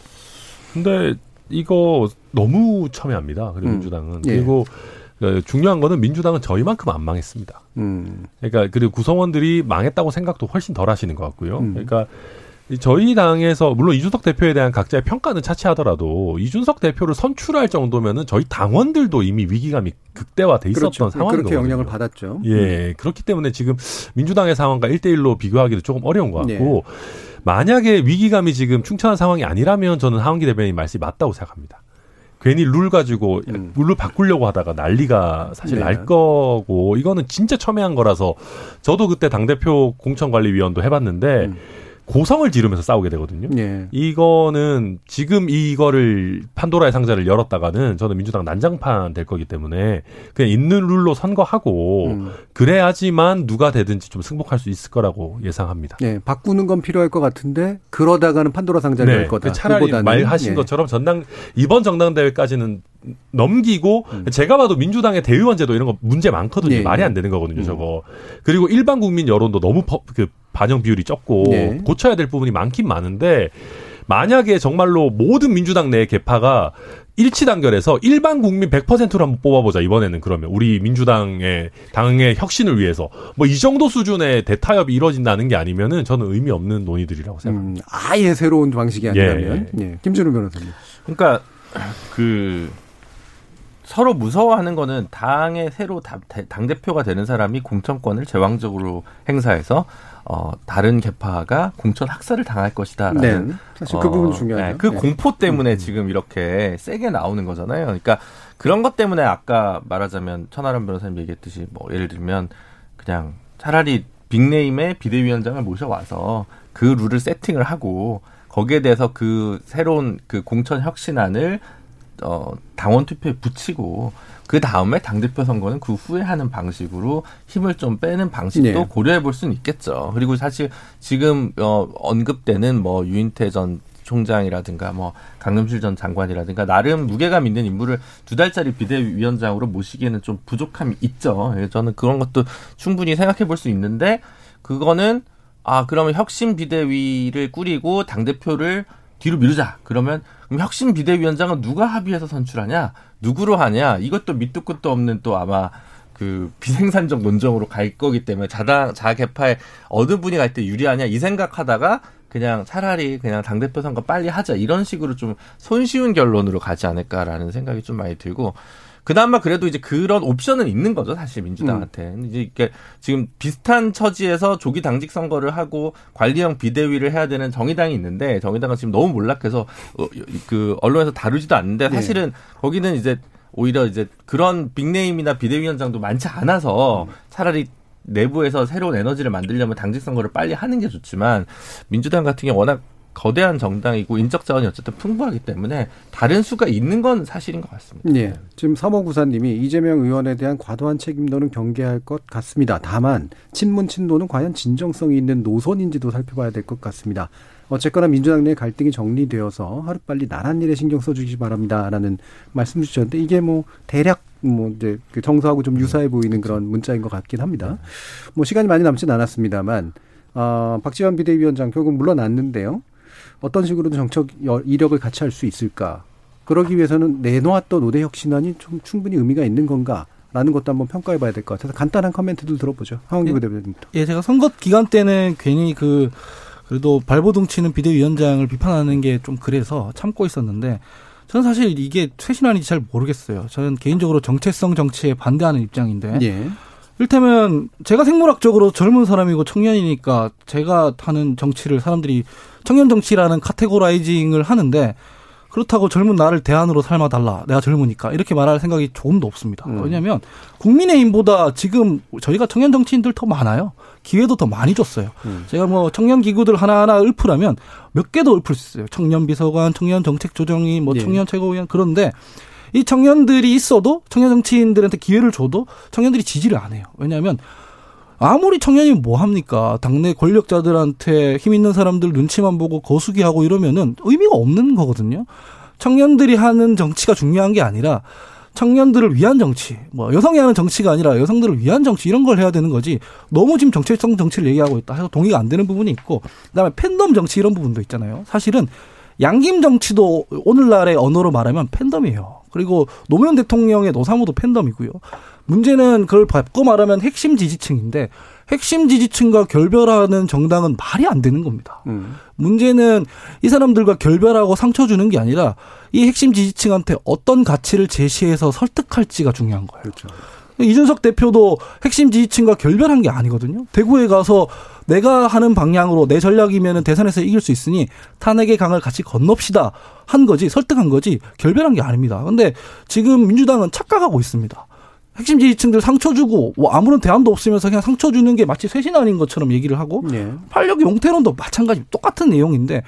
근데 이거 너무 첨예합니다. 그리고 음. 민주당은 예. 그리고 그 중요한 거는 민주당은 저희만큼 안 망했습니다. 음. 그러니까 그리고 구성원들이 망했다고 생각도 훨씬 덜 하시는 것 같고요. 음. 그러니까 저희 당에서 물론 이준석 대표에 대한 각자의 평가는 차치하더라도 이준석 대표를 선출할 정도면은 저희 당원들도 이미 위기감이 극대화돼 있었던 그렇죠. 상황인
그렇게 영향을 받았죠.
예. 그렇기 때문에 지금 민주당의 상황과 1대1로 비교하기도 조금 어려운 것 같고 예. 만약에 위기감이 지금 충천한 상황이 아니라면 저는 하원기 대변인 말씀이 맞다고 생각합니다. 괜히 룰 가지고 음. 룰을 바꾸려고 하다가 난리가 사실 네. 날 거고 이거는 진짜 첨예한 거라서 저도 그때 당 대표 공천관리위원도 해봤는데 음. 고성을 지르면서 싸우게 되거든요. 예. 이거는 지금 이거를 판도라의 상자를 열었다가는 저는 민주당 난장판 될 거기 때문에 그냥 있는 룰로 선거하고 음. 그래야지만 누가 되든지 좀 승복할 수 있을 거라고 예상합니다.
네, 바꾸는 건 필요할 것 같은데 그러다가는 판도라 상자를 네, 열 거다.
차라리 그보다는. 말하신 예. 것처럼 전당 이번 정당 대회까지는 넘기고 음. 제가 봐도 민주당의 대의원제도 이런 거 문제 많거든요. 예, 말이 안 되는 거거든요, 음. 저거. 그리고 일반 국민 여론도 너무 퍼, 그 반영 비율이 적고 예. 고쳐야 될 부분이 많긴 많은데 만약에 정말로 모든 민주당 내 개파가 일치 단결해서 일반 국민 100%로 한번 뽑아보자 이번에는 그러면 우리 민주당의 당의 혁신을 위해서 뭐 이 정도 수준의 대타협이 이루어진다는 게 아니면은 저는 의미 없는 논의들이라고 생각합니다. 음,
아예 새로운 방식이 아니라면 예. 예. 김준우 변호사님.
그러니까 그 서로 무서워하는 거는 당의 새로 당 대표가 되는 사람이 공천권을 제왕적으로 행사해서 어 다른 개파가 공천 학살을 당할 것이다라는
네. 사실 그 부분 중요해요. 네,
그 네. 공포 때문에 음. 지금 이렇게 세게 나오는 거잖아요. 그러니까 그런 것 때문에 아까 말하자면 천하람 변호사님 얘기했듯이 뭐 예를 들면 그냥 차라리 빅네임의 비대위원장을 모셔와서 그 룰을 세팅을 하고 거기에 대해서 그 새로운 그 공천 혁신안을 어, 당원 투표에 붙이고 그 다음에 당대표 선거는 그 후에 하는 방식으로 힘을 좀 빼는 방식도 네. 고려해 볼 수는 있겠죠. 그리고 사실 지금 어, 언급되는 뭐 유인태 전 총장이라든가 뭐 강금실 전 장관이라든가 나름 무게감 있는 인물을 두 달짜리 비대위원장으로 모시기에는 좀 부족함이 있죠. 예, 저는 그런 것도 충분히 생각해 볼 수 있는데 그거는 아 그러면 혁신 비대위를 꾸리고 당 대표를 뒤로 미루자. 그러면 그럼 혁신 비대위원장은 누가 합의해서 선출하냐? 누구로 하냐? 이것도 밑도 끝도 없는 또 아마 그 비생산적 논정으로 갈 거기 때문에 자당 자개파에 어느 분이 갈 때 유리하냐 이 생각하다가 그냥 차라리 그냥 당 대표 선거 빨리 하자 이런 식으로 좀 손쉬운 결론으로 가지 않을까라는 생각이 좀 많이 들고 그나마 그래도 이제 그런 옵션은 있는 거죠, 사실 민주당한테. 음. 이제 이게 지금 비슷한 처지에서 조기 당직 선거를 하고 관리형 비대위를 해야 되는 정의당이 있는데 정의당은 지금 너무 몰락해서 어, 그 언론에서 다루지도 않는데 네. 사실은 네. 거기는 이제 오히려 이제 그런 빅네임이나 비대위원장도 많지 않아서 차라리 내부에서 새로운 에너지를 만들려면 당직 선거를 빨리 하는 게 좋지만 민주당 같은 경우 워낙 거대한 정당이고 인적 자원이 어쨌든 풍부하기 때문에 다른 수가 있는 건 사실인 것 같습니다.
예. 지금 사모구사님이 이재명 의원에 대한 과도한 책임도는 경계할 것 같습니다. 다만 친문 친노는 과연 진정성이 있는 노선인지도 살펴봐야 될 것 같습니다. 어쨌거나 민주당 내 갈등이 정리되어서 하루빨리 나란 일에 신경 써주기 바랍니다라는 말씀 주셨는데 이게 뭐 대략 뭐 이제 그 정서하고 좀 유사해 보이는 그런 문자인 것 같긴 합니다. 뭐 시간이 많이 남진 않았습니다만 어, 박지원 비대위원장 결국 물러났는데요. 어떤 식으로든 정책 이력을 같이 할 수 있을까? 그러기 위해서는 내놓았던 5대 혁신안이 좀 충분히 의미가 있는 건가? 라는 것도 한번 평가해 봐야 될 것 같아서 간단한 커멘트들 들어보죠. 황원기 예, 대표님부터.
예, 제가 선거 기간 때는 괜히 그, 그래도 발버둥 치는 비대위원장을 비판하는 게 좀 그래서 참고 있었는데 저는 사실 이게 쇄신안인지 잘 모르겠어요. 저는 개인적으로 정체성 정치에 반대하는 입장인데. 예. 일테면 제가 생물학적으로 젊은 사람이고 청년이니까 제가 하는 정치를 사람들이 청년 정치라는 카테고라이징을 하는데 그렇다고 젊은 나를 대안으로 삶아달라. 내가 젊으니까. 이렇게 말할 생각이 조금도 없습니다. 음. 왜냐하면 국민의힘보다 지금 저희가 청년 정치인들 더 많아요. 기회도 더 많이 줬어요. 음. 제가 뭐 청년 기구들 하나하나 읊으라면 몇 개도 읊을 수 있어요. 청년 비서관, 청년 정책 조정위, 뭐 예. 청년 최고위원 그런데 이 청년들이 있어도 청년 정치인들한테 기회를 줘도 청년들이 지지를 안 해요. 왜냐하면 아무리 청년이 뭐 합니까? 당내 권력자들한테 힘 있는 사람들 눈치만 보고 거수기 하고 이러면은 의미가 없는 거거든요. 청년들이 하는 정치가 중요한 게 아니라 청년들을 위한 정치, 뭐 여성이 하는 정치가 아니라 여성들을 위한 정치 이런 걸 해야 되는 거지. 너무 지금 정체성 정치를 얘기하고 있다 해서 동의가 안 되는 부분이 있고 그다음에 팬덤 정치 이런 부분도 있잖아요. 사실은 양김 정치도 오늘날의 언어로 말하면 팬덤이에요. 그리고 노무현 대통령의 노사모도 팬덤이고요. 문제는 그걸 바꿔 말하면 핵심 지지층인데 핵심 지지층과 결별하는 정당은 말이 안 되는 겁니다. 음. 문제는 이 사람들과 결별하고 상처 주는 게 아니라 이 핵심 지지층한테 어떤 가치를 제시해서 설득할지가 중요한 거예요. 그렇죠. 이준석 대표도 핵심 지지층과 결별한 게 아니거든요. 대구에 가서 내가 하는 방향으로 내 전략이면 대선에서 이길 수 있으니 탄핵의 강을 같이 건넙시다 한 거지 설득한 거지 결별한 게 아닙니다. 근데 지금 민주당은 착각하고 있습니다. 핵심 지지층들 상처 주고 뭐 아무런 대안도 없으면서 그냥 상처 주는 게 마치 쇄신안인 것처럼 얘기를 하고 네. 팔력 용태론도 마찬가지 똑같은 내용인데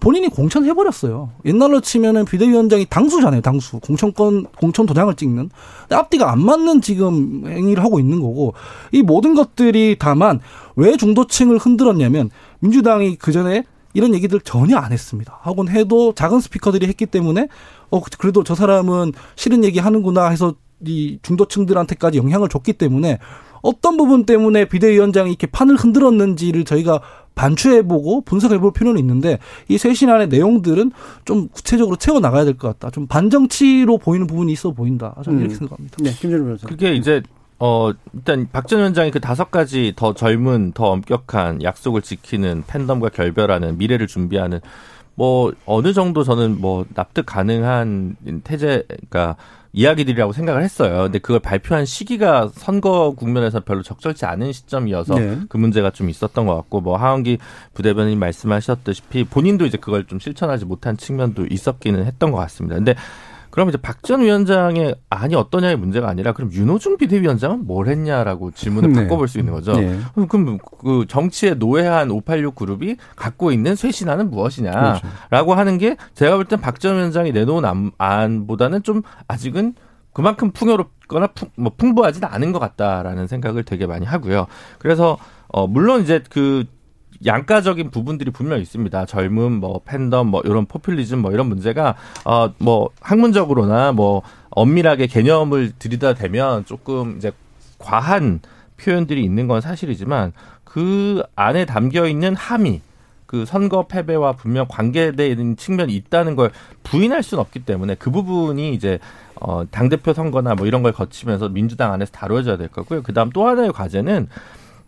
본인이 공천해버렸어요. 옛날로 치면은 비대위원장이 당수잖아요, 당수. 공천권, 공천 도장을 찍는. 앞뒤가 안 맞는 지금 행위를 하고 있는 거고, 이 모든 것들이 다만 왜 중도층을 흔들었냐면, 민주당이 그 전에 이런 얘기들 전혀 안 했습니다. 하곤 해도 작은 스피커들이 했기 때문에, 어, 그래도 저 사람은 싫은 얘기 하는구나 해서 이 중도층들한테까지 영향을 줬기 때문에 어떤 부분 때문에 비대위원장이 이렇게 판을 흔들었는지를 저희가 반추해보고 분석해볼 필요는 있는데 이 쇄신안의 내용들은 좀 구체적으로 채워 나가야 될 것 같다. 좀 반정치로 보이는 부분이 있어 보인다. 저는 음. 이렇게 생각합니다.
네, 김준호 변호사.
그게 이제 어 일단 박전 위원장이 그 다섯 가지 더 젊은 더 엄격한 약속을 지키는 팬덤과 결별하는 미래를 준비하는 뭐 어느 정도 저는 뭐 납득 가능한 태제 그러니까 이야기들이라고 생각을 했어요. 근데 그걸 발표한 시기가 선거 국면에서 별로 적절치 않은 시점이어서 네. 그 문제가 좀 있었던 것 같고 뭐 하원기 부대변인 말씀하셨듯이 본인도 이제 그걸 좀 실천하지 못한 측면도 있었기는 했던 것 같습니다. 근데 그럼 이제 박 전 위원장의 안이 어떠냐의 문제가 아니라 그럼 윤호중 비대위원장은 뭘 했냐라고 질문을 네. 바꿔볼 수 있는 거죠. 네. 그럼 그 정치에 노예한 586 그룹이 갖고 있는 쇄신안은 무엇이냐라고 그렇죠. 하는 게 제가 볼 땐 박 전 위원장이 내놓은 안, 안보다는 좀 아직은 그만큼 풍요롭거나 풍, 뭐 풍부하지는 않은 것 같다라는 생각을 되게 많이 하고요. 그래서 어 물론 이제 그 양가적인 부분들이 분명 있습니다. 젊음, 뭐 팬덤, 뭐 이런 포퓰리즘, 뭐 이런 문제가 어 뭐 학문적으로나 뭐 엄밀하게 개념을 들이다 대면 조금 이제 과한 표현들이 있는 건 사실이지만 그 안에 담겨 있는 함의 그 선거 패배와 분명 관계되는 측면이 있다는 걸 부인할 수는 없기 때문에 그 부분이 이제 어 당대표 선거나 뭐 이런 걸 거치면서 민주당 안에서 다뤄져야 될 거고요. 그다음 또 하나의 과제는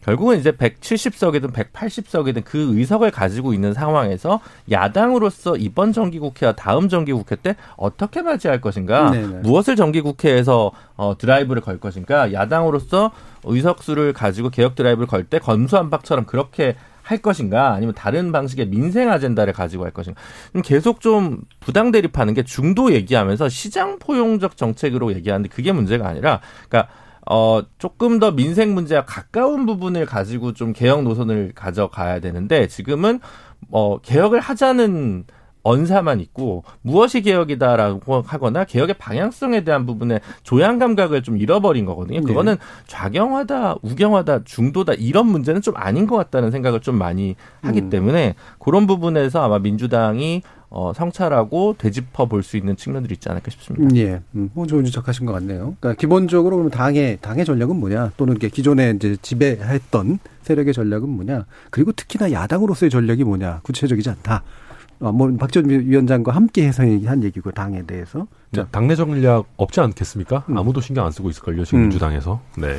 결국은 이제 170석이든 180석이든 그 의석을 가지고 있는 상황에서 야당으로서 이번 정기국회와 다음 정기국회 때 어떻게 맞이할 것인가, 네네. 무엇을 정기국회에서 어, 드라이브를 걸 것인가, 야당으로서 의석수를 가지고 개혁 드라이브를 걸때 건수안박처럼 그렇게 할 것인가? 아니면 다른 방식의 민생 아젠다를 가지고 할 것인가? 계속 좀 부당 대립하는 게 중도 얘기하면서 시장 포용적 정책으로 얘기하는데 그게 문제가 아니라 그러니까 어, 조금 더 민생 문제와 가까운 부분을 가지고 좀 개혁 노선을 가져가야 되는데 지금은 어, 개혁을 하자는 언사만 있고 무엇이 개혁이다라고 하거나 개혁의 방향성에 대한 부분에 조향 감각을 좀 잃어버린 거거든요. 네. 그거는 좌경화다, 우경화다, 중도다 이런 문제는 좀 아닌 것 같다는 생각을 좀 많이 하기 음. 때문에 그런 부분에서 아마 민주당이 어, 성찰하고 되짚어 볼 수 있는 측면들이 있지 않을까 싶습니다.
예, 음, 뭐 좋은 지적하신 것 같네요. 그러니까 기본적으로 그러면 당의 당의 전략은 뭐냐, 또는 이게 기존에 이제 지배했던 세력의 전략은 뭐냐, 그리고 특히나 야당으로서의 전략이 뭐냐, 구체적이지 않다. 어, 뭐 박전 위원장과 함께 해서 한 얘기고 당에 대해서.
자, 당내 전략 없지 않겠습니까? 음. 아무도 신경 안 쓰고 있을걸요 지금 음. 민주당에서. 네.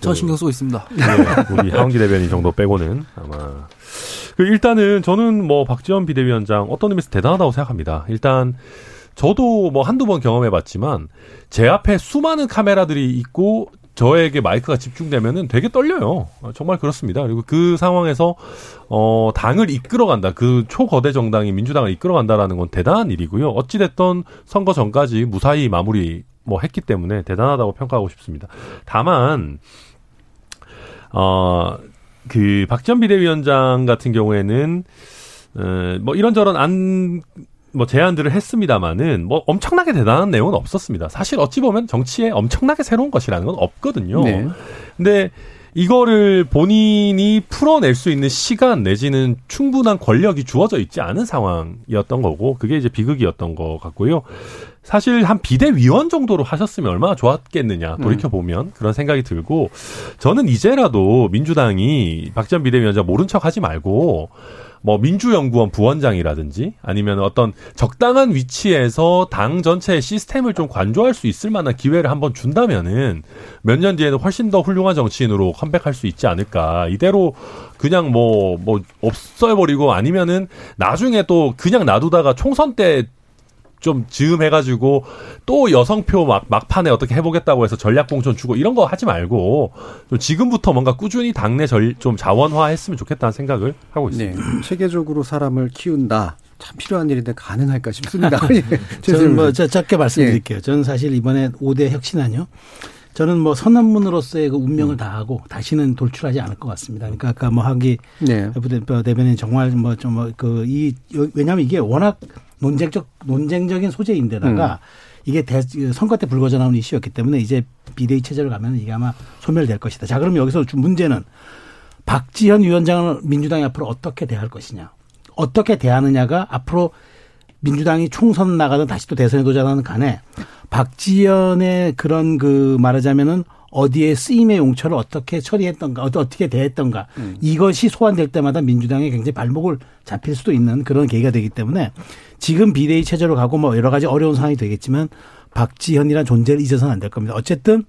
저 신경 쓰고 있습니다.
네, 우리 하원기 대변인 정도 빼고는 아마 그 일단은 저는 뭐 박지원 비대위원장 어떤 의미에서 대단하다고 생각합니다. 일단 저도 뭐 한두 번 경험해 봤지만 제 앞에 수많은 카메라들이 있고 저에게 마이크가 집중되면은 되게 떨려요. 정말 그렇습니다. 그리고 그 상황에서 어 당을 이끌어간다. 그 초거대 정당이 민주당을 이끌어간다라는 건 대단한 일이고요. 어찌 됐던 선거 전까지 무사히 마무리 뭐 했기 때문에 대단하다고 평가하고 싶습니다. 다만 어, 그 박지원 비대위원장 같은 경우에는 어, 뭐 이런저런 안, 뭐 제안들을 했습니다마는 뭐 엄청나게 대단한 내용은 없었습니다. 사실 어찌 보면 정치에 엄청나게 새로운 것이라는 건 없거든요. 네. 근데 이거를 본인이 풀어낼 수 있는 시간 내지는 충분한 권력이 주어져 있지 않은 상황이었던 거고 그게 이제 비극이었던 것 같고요. 사실 한 비대위원 정도로 하셨으면 얼마나 좋았겠느냐 돌이켜 보면 음. 그런 생각이 들고 저는 이제라도 민주당이 박지원 비대위원장 모른 척 하지 말고 뭐 민주연구원 부원장이라든지 아니면 어떤 적당한 위치에서 당 전체의 시스템을 좀 관조할 수 있을 만한 기회를 한번 준다면은 몇 년 뒤에는 훨씬 더 훌륭한 정치인으로 컴백할 수 있지 않을까. 이대로 그냥 뭐, 뭐, 없어버리고 아니면은 나중에 또 그냥 놔두다가 총선 때 좀 즈음해가지고 또 여성표 막, 막판에 어떻게 해보겠다고 해서 전략공천 주고 이런 거 하지 말고 좀 지금부터 뭔가 꾸준히 당내 절, 좀 자원화 했으면 좋겠다는 생각을 하고 있습니다.
네. 체계적으로 사람을 키운다. 참 필요한 일인데 가능할까 싶습니다. <laughs>
예. 저는 뭐 짧게 말씀드릴게요. 예. 저는 사실 이번에 5대 혁신안요. 저는 뭐 선언문으로서의 그 운명을 음. 다하고 다시는 돌출하지 않을 것 같습니다. 그러니까 아까 뭐 하기 네. 대변인 정말 뭐 좀 그 이 왜냐하면 이게 워낙 논쟁적 논쟁적인 소재인데다가 음. 이게 대, 선거 때 불거져 나온 이슈였기 때문에 이제 비대위 체제로 가면 이게 아마 소멸될 것이다. 자, 그럼 여기서 문제는 박지현 위원장을 민주당이 앞으로 어떻게 대할 것이냐. 어떻게 대하느냐가 앞으로 민주당이 총선 나가든 다시 또 대선에 도전하는 간에 박지현의 그런 그 말하자면은 어디에 쓰임의 용처를 어떻게 처리했던가, 어떻게 대했던가, 음. 이것이 소환될 때마다 민주당이 굉장히 발목을 잡힐 수도 있는 그런 계기가 되기 때문에 지금 비대위 체제로 가고 뭐 여러 가지 어려운 상황이 되겠지만 박지현이란 존재를 잊어서는 안 될 겁니다. 어쨌든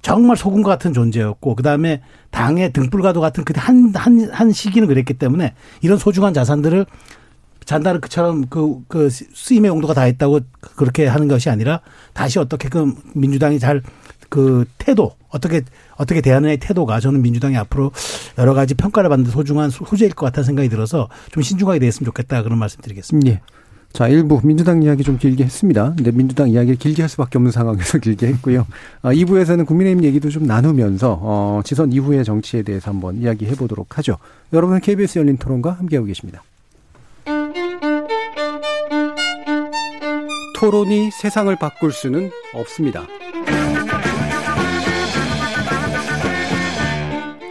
정말 소금과 같은 존재였고 그다음에 당의 등불과도 같은 그한한한 시기는 그랬기 때문에 이런 소중한 자산들을 잔다르크처럼 그, 그 쓰임의 용도가 다 했다고 그렇게 하는 것이 아니라 다시 어떻게 그 민주당이 잘 그 태도 어떻게 어떻게 대하느냐의 태도가 저는 민주당이 앞으로 여러 가지 평가를 받는 소중한 소재일 것 같다는 생각이 들어서 좀 신중하게 대했으면 좋겠다 그런 말씀드리겠습니다. 예.
자, 일부 민주당 이야기 좀 길게 했습니다. 근데 민주당 이야기를 길게 할 수밖에 없는 상황에서 <laughs> 길게 했고요. 어, 2부에서는 국민의힘 얘기도 좀 나누면서 어, 지선 이후의 정치에 대해서 한번 이야기해 보도록 하죠. 여러분은 KBS 열린 토론과 함께하고 계십니다. 토론이 세상을 바꿀 수는 없습니다.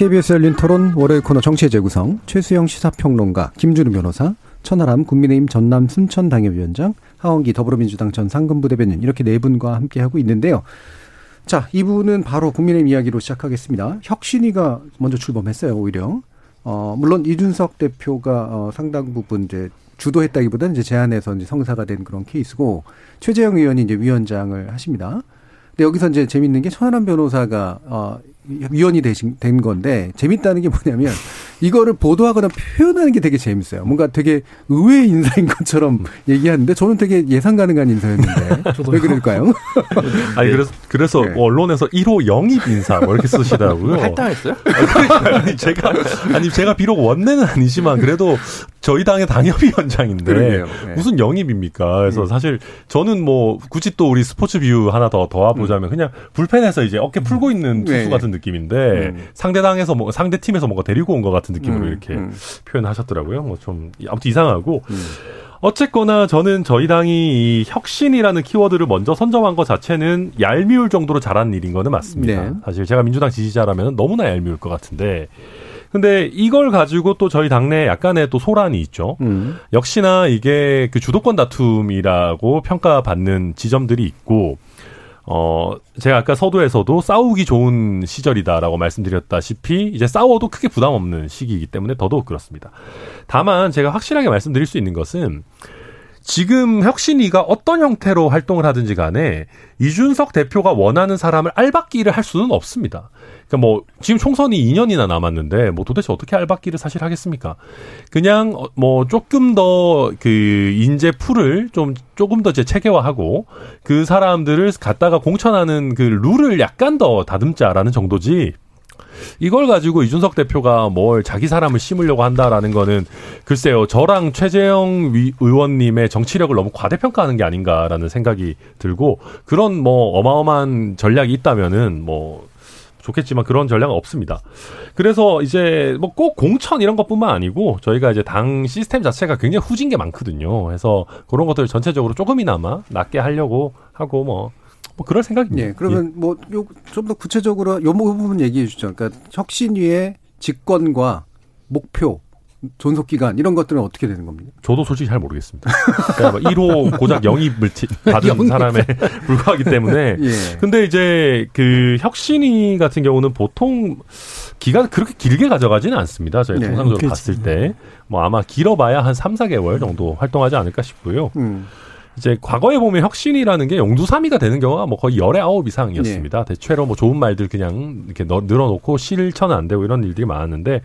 KBS 열린 토론 월요일 코너 정치의 재구성 최수영 시사평론가 김준우 변호사 천하람 국민의힘 전남 순천 당협위원장 하원기 더불어민주당 전 상근부 대변인 이렇게 네 분과 함께 하고 있는데요. 자, 이분은 바로 국민의힘 이야기로 시작하겠습니다. 혁신위가 먼저 출범했어요, 오히려. 어, 물론 이준석 대표가 어, 상당 부분 이제 주도했다기보다는 이제 제안해서 이제 성사가 된 그런 케이스고 최재형 의원이 이제 위원장을 하십니다. 근데 여기서 이제 재밌는 게 천하람 변호사가 어 위원이 되신 된 건데 재밌다는 게 뭐냐면 이거를 보도하거나 표현하는 게 되게 재밌어요. 뭔가 되게 의외의 인사인 것처럼 얘기하는데 저는 되게 예상 가능한 인사였는데 <laughs> 왜 그럴까요? <laughs>
아니 그래서 그래서 네. 언론에서 1호 영입 인사 뭐 이렇게 쓰시더라고요. <laughs>
할당했어요?
아니 제가 아니 제가 비록 원내는 아니지만 그래도 저희 당의 당협위원장인데 네. 무슨 영입입니까? 그래서 음. 사실 저는 뭐 굳이 또 우리 스포츠 비유 하나 더 더해 보자면 음. 그냥 불펜에서 이제 어깨 풀고 있는 투수 네. 같은 느낌인데 음. 상대 당에서 뭐 상대 팀에서 뭔가 데리고 온 것 같은 느낌으로 음. 이렇게 음. 표현하셨더라고요. 뭐 좀 아무튼 이상하고 음. 어쨌거나 저는 저희 당이 이 혁신이라는 키워드를 먼저 선점한 것 자체는 얄미울 정도로 잘한 일인 거는 맞습니다. 네. 사실 제가 민주당 지지자라면 너무나 얄미울 것 같은데 근데 이걸 가지고 또 저희 당내에 약간의 또 소란이 있죠. 음. 역시나 이게 그 주도권 다툼이라고 평가받는 지점들이 있고 어, 제가 아까 서두에서도 싸우기 좋은 시절이다라고 말씀드렸다시피 이제 싸워도 크게 부담 없는 시기이기 때문에 더더욱 그렇습니다. 다만 제가 확실하게 말씀드릴 수 있는 것은 지금 혁신위가 어떤 형태로 활동을 하든지 간에 이준석 대표가 원하는 사람을 알박기를 할 수는 없습니다. 그러니까 뭐 지금 총선이 2년이나 남았는데 뭐 도대체 어떻게 알박기를 사실 하겠습니까? 그냥 어, 뭐 조금 더 그 인재 풀을 좀 조금 더 제 체계화하고 그 사람들을 갖다가 공천하는 그 룰을 약간 더 다듬자라는 정도지. 이걸 가지고 이준석 대표가 뭘 자기 사람을 심으려고 한다라는 거는 글쎄요 저랑 최재형 의원님의 정치력을 너무 과대평가하는 게 아닌가라는 생각이 들고 그런 뭐 어마어마한 전략이 있다면은 뭐 좋겠지만 그런 전략은 없습니다. 그래서 이제 뭐 꼭 공천 이런 것뿐만 아니고 저희가 이제 당 시스템 자체가 굉장히 후진 게 많거든요. 그래서 그런 것들 전체적으로 조금이나마 낮게 하려고 하고 뭐. 뭐 그럴 생각입니다.
예, 그러면 예. 뭐좀 더 구체적으로 요 부분 얘기해 주죠. 그러니까 혁신위의 직권과 목표 존속 기간 이런 것들은 어떻게 되는 겁니까?
저도 솔직히 잘 모르겠습니다. 그러니까 1호 고작 영입을 <laughs> 받은 사람에 <laughs> 불과하기 때문에. <laughs> 예. 근데 이제 그 혁신위 같은 경우는 보통 기간 그렇게 길게 가져가지는 않습니다. 저희 네. 통상적으로 그렇지. 봤을 때. 뭐 아마 길어봐야 한 3, 4개월 정도 활동하지 않을까 싶고요. 음. 이제 과거에 보면 혁신이라는 게 용두삼이가 되는 경우가 뭐 거의 열의 아홉 이상이었습니다. 네. 대체로 뭐 좋은 말들 그냥 이렇게 늘어놓고 실천은 안 되고 이런 일들이 많았는데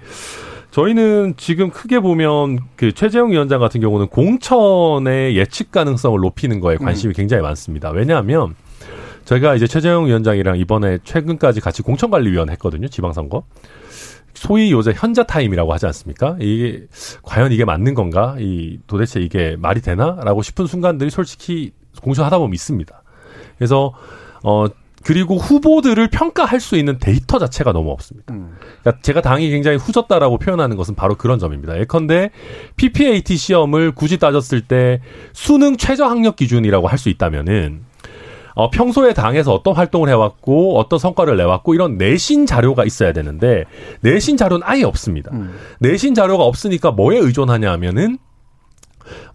저희는 지금 크게 보면 그 최재형 위원장 같은 경우는 공천의 예측 가능성을 높이는 거에 관심이 음. 굉장히 많습니다. 왜냐하면 저희가 이제 최재형 위원장이랑 이번에 최근까지 같이 공천관리위원 했거든요. 지방선거. 소위 요새 현자 타임이라고 하지 않습니까? 이게 과연 이게 맞는 건가? 이 도대체 이게 말이 되나?라고 싶은 순간들이 솔직히 공천하다 보면 있습니다. 그래서 어 그리고 후보들을 평가할 수 있는 데이터 자체가 너무 없습니다. 음. 그러니까 제가 당이 굉장히 후졌다라고 표현하는 것은 바로 그런 점입니다. 예컨대 PPAT 시험을 굳이 따졌을 때 수능 최저 학력 기준이라고 할 수 있다면은 어, 평소에 당에서 어떤 활동을 해왔고 어떤 성과를 내왔고 이런 내신 자료가 있어야 되는데 내신 자료는 아예 없습니다. 음. 내신 자료가 없으니까 뭐에 의존하냐 하면은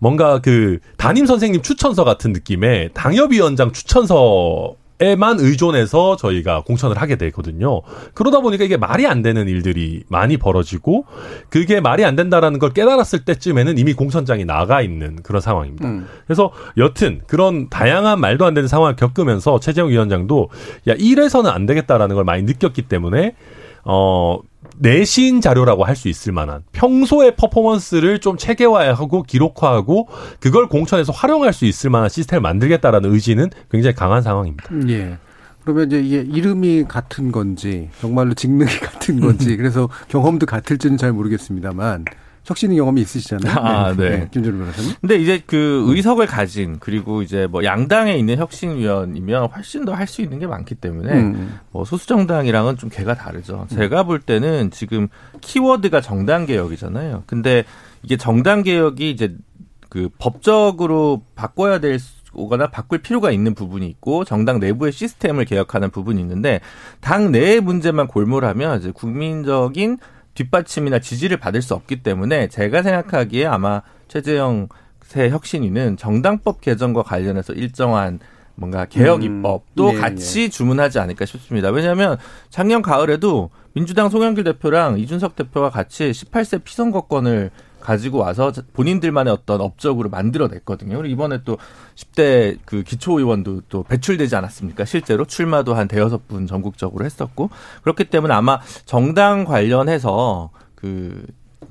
뭔가 그 담임 선생님 추천서 같은 느낌의 당협위원장 추천서 에만 의존해서 저희가 공천을 하게 되거든요. 그러다 보니까 이게 말이 안 되는 일들이 많이 벌어지고 그게 말이 안 된다라는 걸 깨달았을 때쯤에는 이미 공천장이 나가 있는 그런 상황입니다. 음. 그래서 여튼 그런 다양한 말도 안 되는 상황을 겪으면서 최재형 위원장도 야 이래서는 안 되겠다라는 걸 많이 느꼈기 때문에 어 내신 자료라고 할 수 있을 만한 평소의 퍼포먼스를 좀 체계화하고 기록화하고 그걸 공천에서 활용할 수 있을 만한 시스템을 만들겠다라는 의지는 굉장히 강한 상황입니다.
예. 그러면 이제 이게 이름이 같은 건지 정말로 직능이 <laughs> 같은 건지 <laughs> 그래서 경험도 같을지는 잘 모르겠습니다만 혁신의 경험이 있으시잖아요. 아, 네. 네. 김준우 변호사님.
근데 이제 그 의석을 가진 그리고 이제 뭐 양당에 있는 혁신위원이면 훨씬 더 할 수 있는 게 많기 때문에 음. 뭐 소수 정당이랑은 좀 개가 다르죠. 음. 제가 볼 때는 지금 키워드가 정당 개혁이잖아요. 근데 이게 정당 개혁이 이제 그 법적으로 바꿔야 될 오거나 바꿀 필요가 있는 부분이 있고 정당 내부의 시스템을 개혁하는 부분이 있는데 당 내의 문제만 골몰하면 이제 국민적인 뒷받침이나 지지를 받을 수 없기 때문에 제가 생각하기에 아마 최재형 새 혁신위는 정당법 개정과 관련해서 일정한 뭔가 개혁 음. 입법도 음, 네, 같이 네. 주문하지 않을까 싶습니다. 왜냐하면 작년 가을에도 민주당 송영길 대표랑 이준석 대표가 같이 18세 피선거권을 가지고 와서 본인들만의 어떤 업적으로 만들어냈거든요. 그리고 이번에 또 10대 그 기초의원도 또 배출되지 않았습니까? 실제로 출마도 한 대여섯 분 전국적으로 했었고 그렇기 때문에 아마 정당 관련해서 그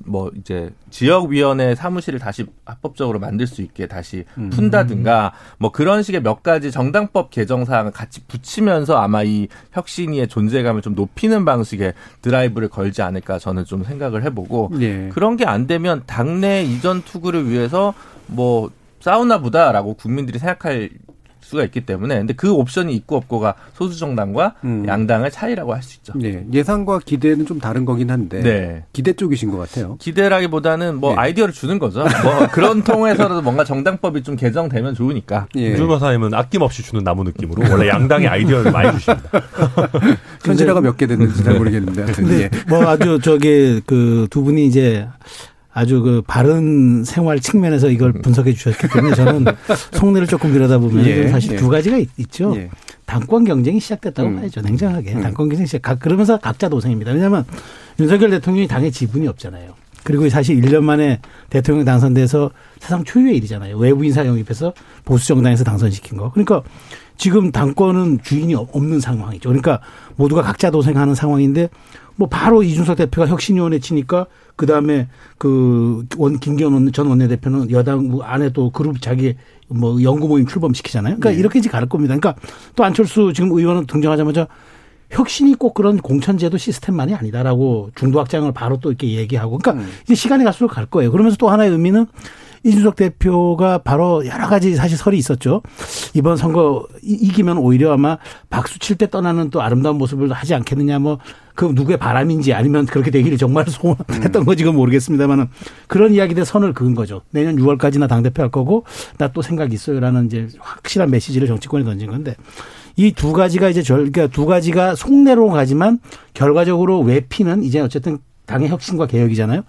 뭐 이제 지역위원회 사무실을 다시 합법적으로 만들 수 있게 다시 음. 푼다든가 뭐 그런 식의 몇 가지 정당법 개정 사항을 같이 붙이면서 아마 이 혁신위의 존재감을 좀 높이는 방식의 드라이브를 걸지 않을까 저는 좀 생각을 해보고 네. 그런 게 안 되면 당내 이전 투구를 위해서 뭐 싸우나 보다라고 국민들이 생각할 수가 있기 때문에 근데 그 옵션이 있고 없고가 소수 정당과 음. 양당의 차이라고 할 수 있죠.
네. 예상과 기대는 좀 다른 거긴 한데 네. 기대 쪽이신 것 같아요.
기대라기보다는 뭐 네. 아이디어를 주는 거죠. 뭐 <laughs> 그런 통해서라도 뭔가 정당법이 좀 개정되면 좋으니까.
예. 주마 사님은 아낌없이 주는 나무 느낌으로 원래 양당의 아이디어를 많이 주십니다.
현실화가 몇 개 됐는지 잘 모르겠는데. <laughs>
근데 예. 뭐 아주 저게 그 두 분이 이제 아주 그 바른 생활 측면에서 이걸 음. 분석해 주셨기 때문에 저는 <laughs> 속내를 조금 들여다보면 예, 사실 예. 두 가지가 있, 죠 예. 당권 경쟁이 시작됐다고 음. 봐야죠. 냉정하게. 음. 당권 경쟁이 시작. 그러면서 각자 도생입니다. 왜냐하면 윤석열 대통령이 당의 지분이 없잖아요. 그리고 사실 1년 만에 대통령 당선돼서 사상 초유의 일이잖아요. 외부 인사 영입해서 보수 정당에서 당선시킨 거. 그러니까 지금 당권은 주인이 없는 상황이죠. 그러니까 모두가 각자 도생하는 상황인데 뭐 바로 이준석 대표가 혁신위원회 치니까 그 다음에 그 원 김기현 전 원내대표는 여당 안에 또 그룹 자기 뭐 연구 모임 출범시키잖아요. 그러니까 네. 이렇게 이제 갈 겁니다. 그러니까 또 안철수 지금 의원은 등장하자마자 혁신이 꼭 그런 공천제도 시스템만이 아니다라고 중도 확장을 바로 또 이렇게 얘기하고 그러니까 음. 이제 시간이 갈수록 갈 거예요. 그러면서 또 하나의 의미는 이준석 대표가 바로 여러 가지 사실 설이 있었죠. 이번 선거 이기면 오히려 아마 박수 칠 때 떠나는 또 아름다운 모습을 하지 않겠느냐 뭐 그 누구의 바람인지 아니면 그렇게 되기를 정말 <laughs> 소원했던 건지 그 모르겠습니다만은 그런 이야기들 선을 그은 거죠. 내년 6월까지나 당대표 할 거고 나 또 생각 있어요라는 이제 확실한 메시지를 정치권에 던진 건데 이두 가지가 이제 절, 그러니까 두 가지가 속내로 가지만 결과적으로 외피는 이제 어쨌든 당의 혁신과 개혁이잖아요.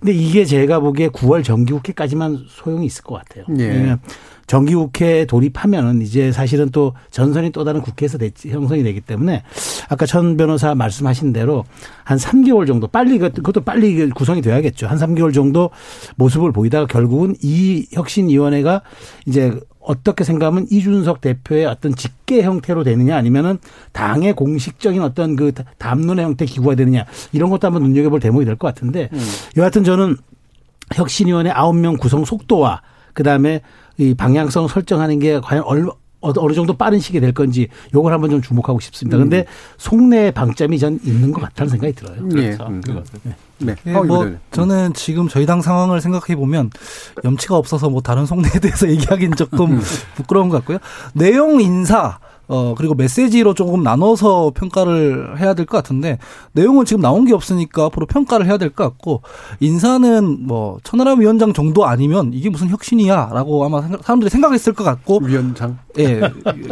근데 이게 제가 보기에 9월 정기국회까지만 소용이 있을 것 같아요. 예. 왜냐면 정기 국회 돌입하면은 이제 사실은 또 전선이 또 다른 국회에서 형성이 되기 때문에 아까 천 변호사 말씀하신 대로 한 3개월 정도 빨리 그것도 빨리 구성이 돼야겠죠. 한 3개월 정도 모습을 보이다가 결국은 이 혁신위원회가 이제 어떻게 생각하면 이준석 대표의 어떤 직계 형태로 되느냐 아니면은 당의 공식적인 어떤 그 담론의 형태 기구가 되느냐 이런 것도 한번 눈여겨볼 대목이 될 것 같은데 음. 여하튼 저는 혁신위원회 아홉 명 구성 속도와 그다음에 이 방향성 설정하는 게 과연 얼마 어느 정도 빠른 시기에 될 건지 요걸 한번 좀 주목하고 싶습니다. 그런데 음. 속내 방점이 전 있는 것 같다는 생각이 들어요.
네. 그렇죠. 음. 네.
네. 네. 뭐 저는 지금 저희 당 상황을 생각해 보면 염치가 없어서 뭐 다른 속내에 대해서 얘기하기는 조금 음. 부끄러운 것 같고요. 내용 인사 어, 그리고 메시지로 조금 나눠서 평가를 해야 될 것 같은데, 내용은 지금 나온 게 없으니까 앞으로 평가를 해야 될 것 같고, 인사는 뭐, 천하람 위원장 정도 아니면 이게 무슨 혁신이야? 라고 아마 사람들이 생각했을 것 같고.
위원장?
예,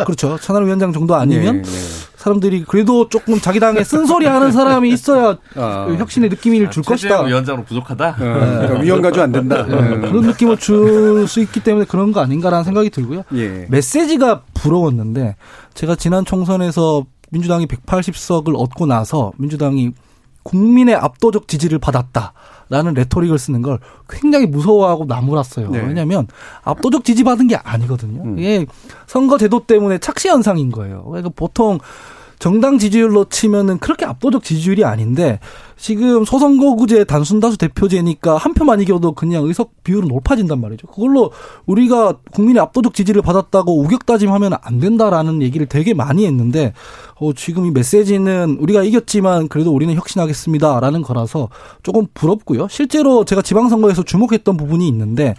그렇죠. 천하람 위원장 정도 아니면, 네, 네. 사람들이 그래도 조금 자기 당에 쓴소리 하는 사람이 있어야 아, 혁신의 느낌을 줄 아, 것이다.
위원장으로 부족하다. 네.
그러니까 위원 가지고 안 된다.
네. 그런 느낌을 줄 수 있기 때문에 그런 거 아닌가라는 생각이 들고요. 예. 메시지가 부러웠는데 제가 지난 총선에서 민주당이 180석을 얻고 나서 민주당이 국민의 압도적 지지를 받았다라는 레토릭을 쓰는 걸 굉장히 무서워하고 나무랐어요. 네. 왜냐하면 압도적 지지 받은 게 아니거든요. 음. 이게 선거 제도 때문에 착시 현상인 거예요. 그러니까 보통 정당 지지율로 치면은 그렇게 압도적 지지율이 아닌데 지금 소선거구제 단순 다수 대표제니까 한 표만 이겨도 그냥 의석 비율은 높아진단 말이죠. 그걸로 우리가 국민의 압도적 지지를 받았다고 우격다짐하면 안 된다라는 얘기를 되게 많이 했는데 어, 지금 이 메시지는 우리가 이겼지만 그래도 우리는 혁신하겠습니다라는 거라서 조금 부럽고요. 실제로 제가 지방선거에서 주목했던 부분이 있는데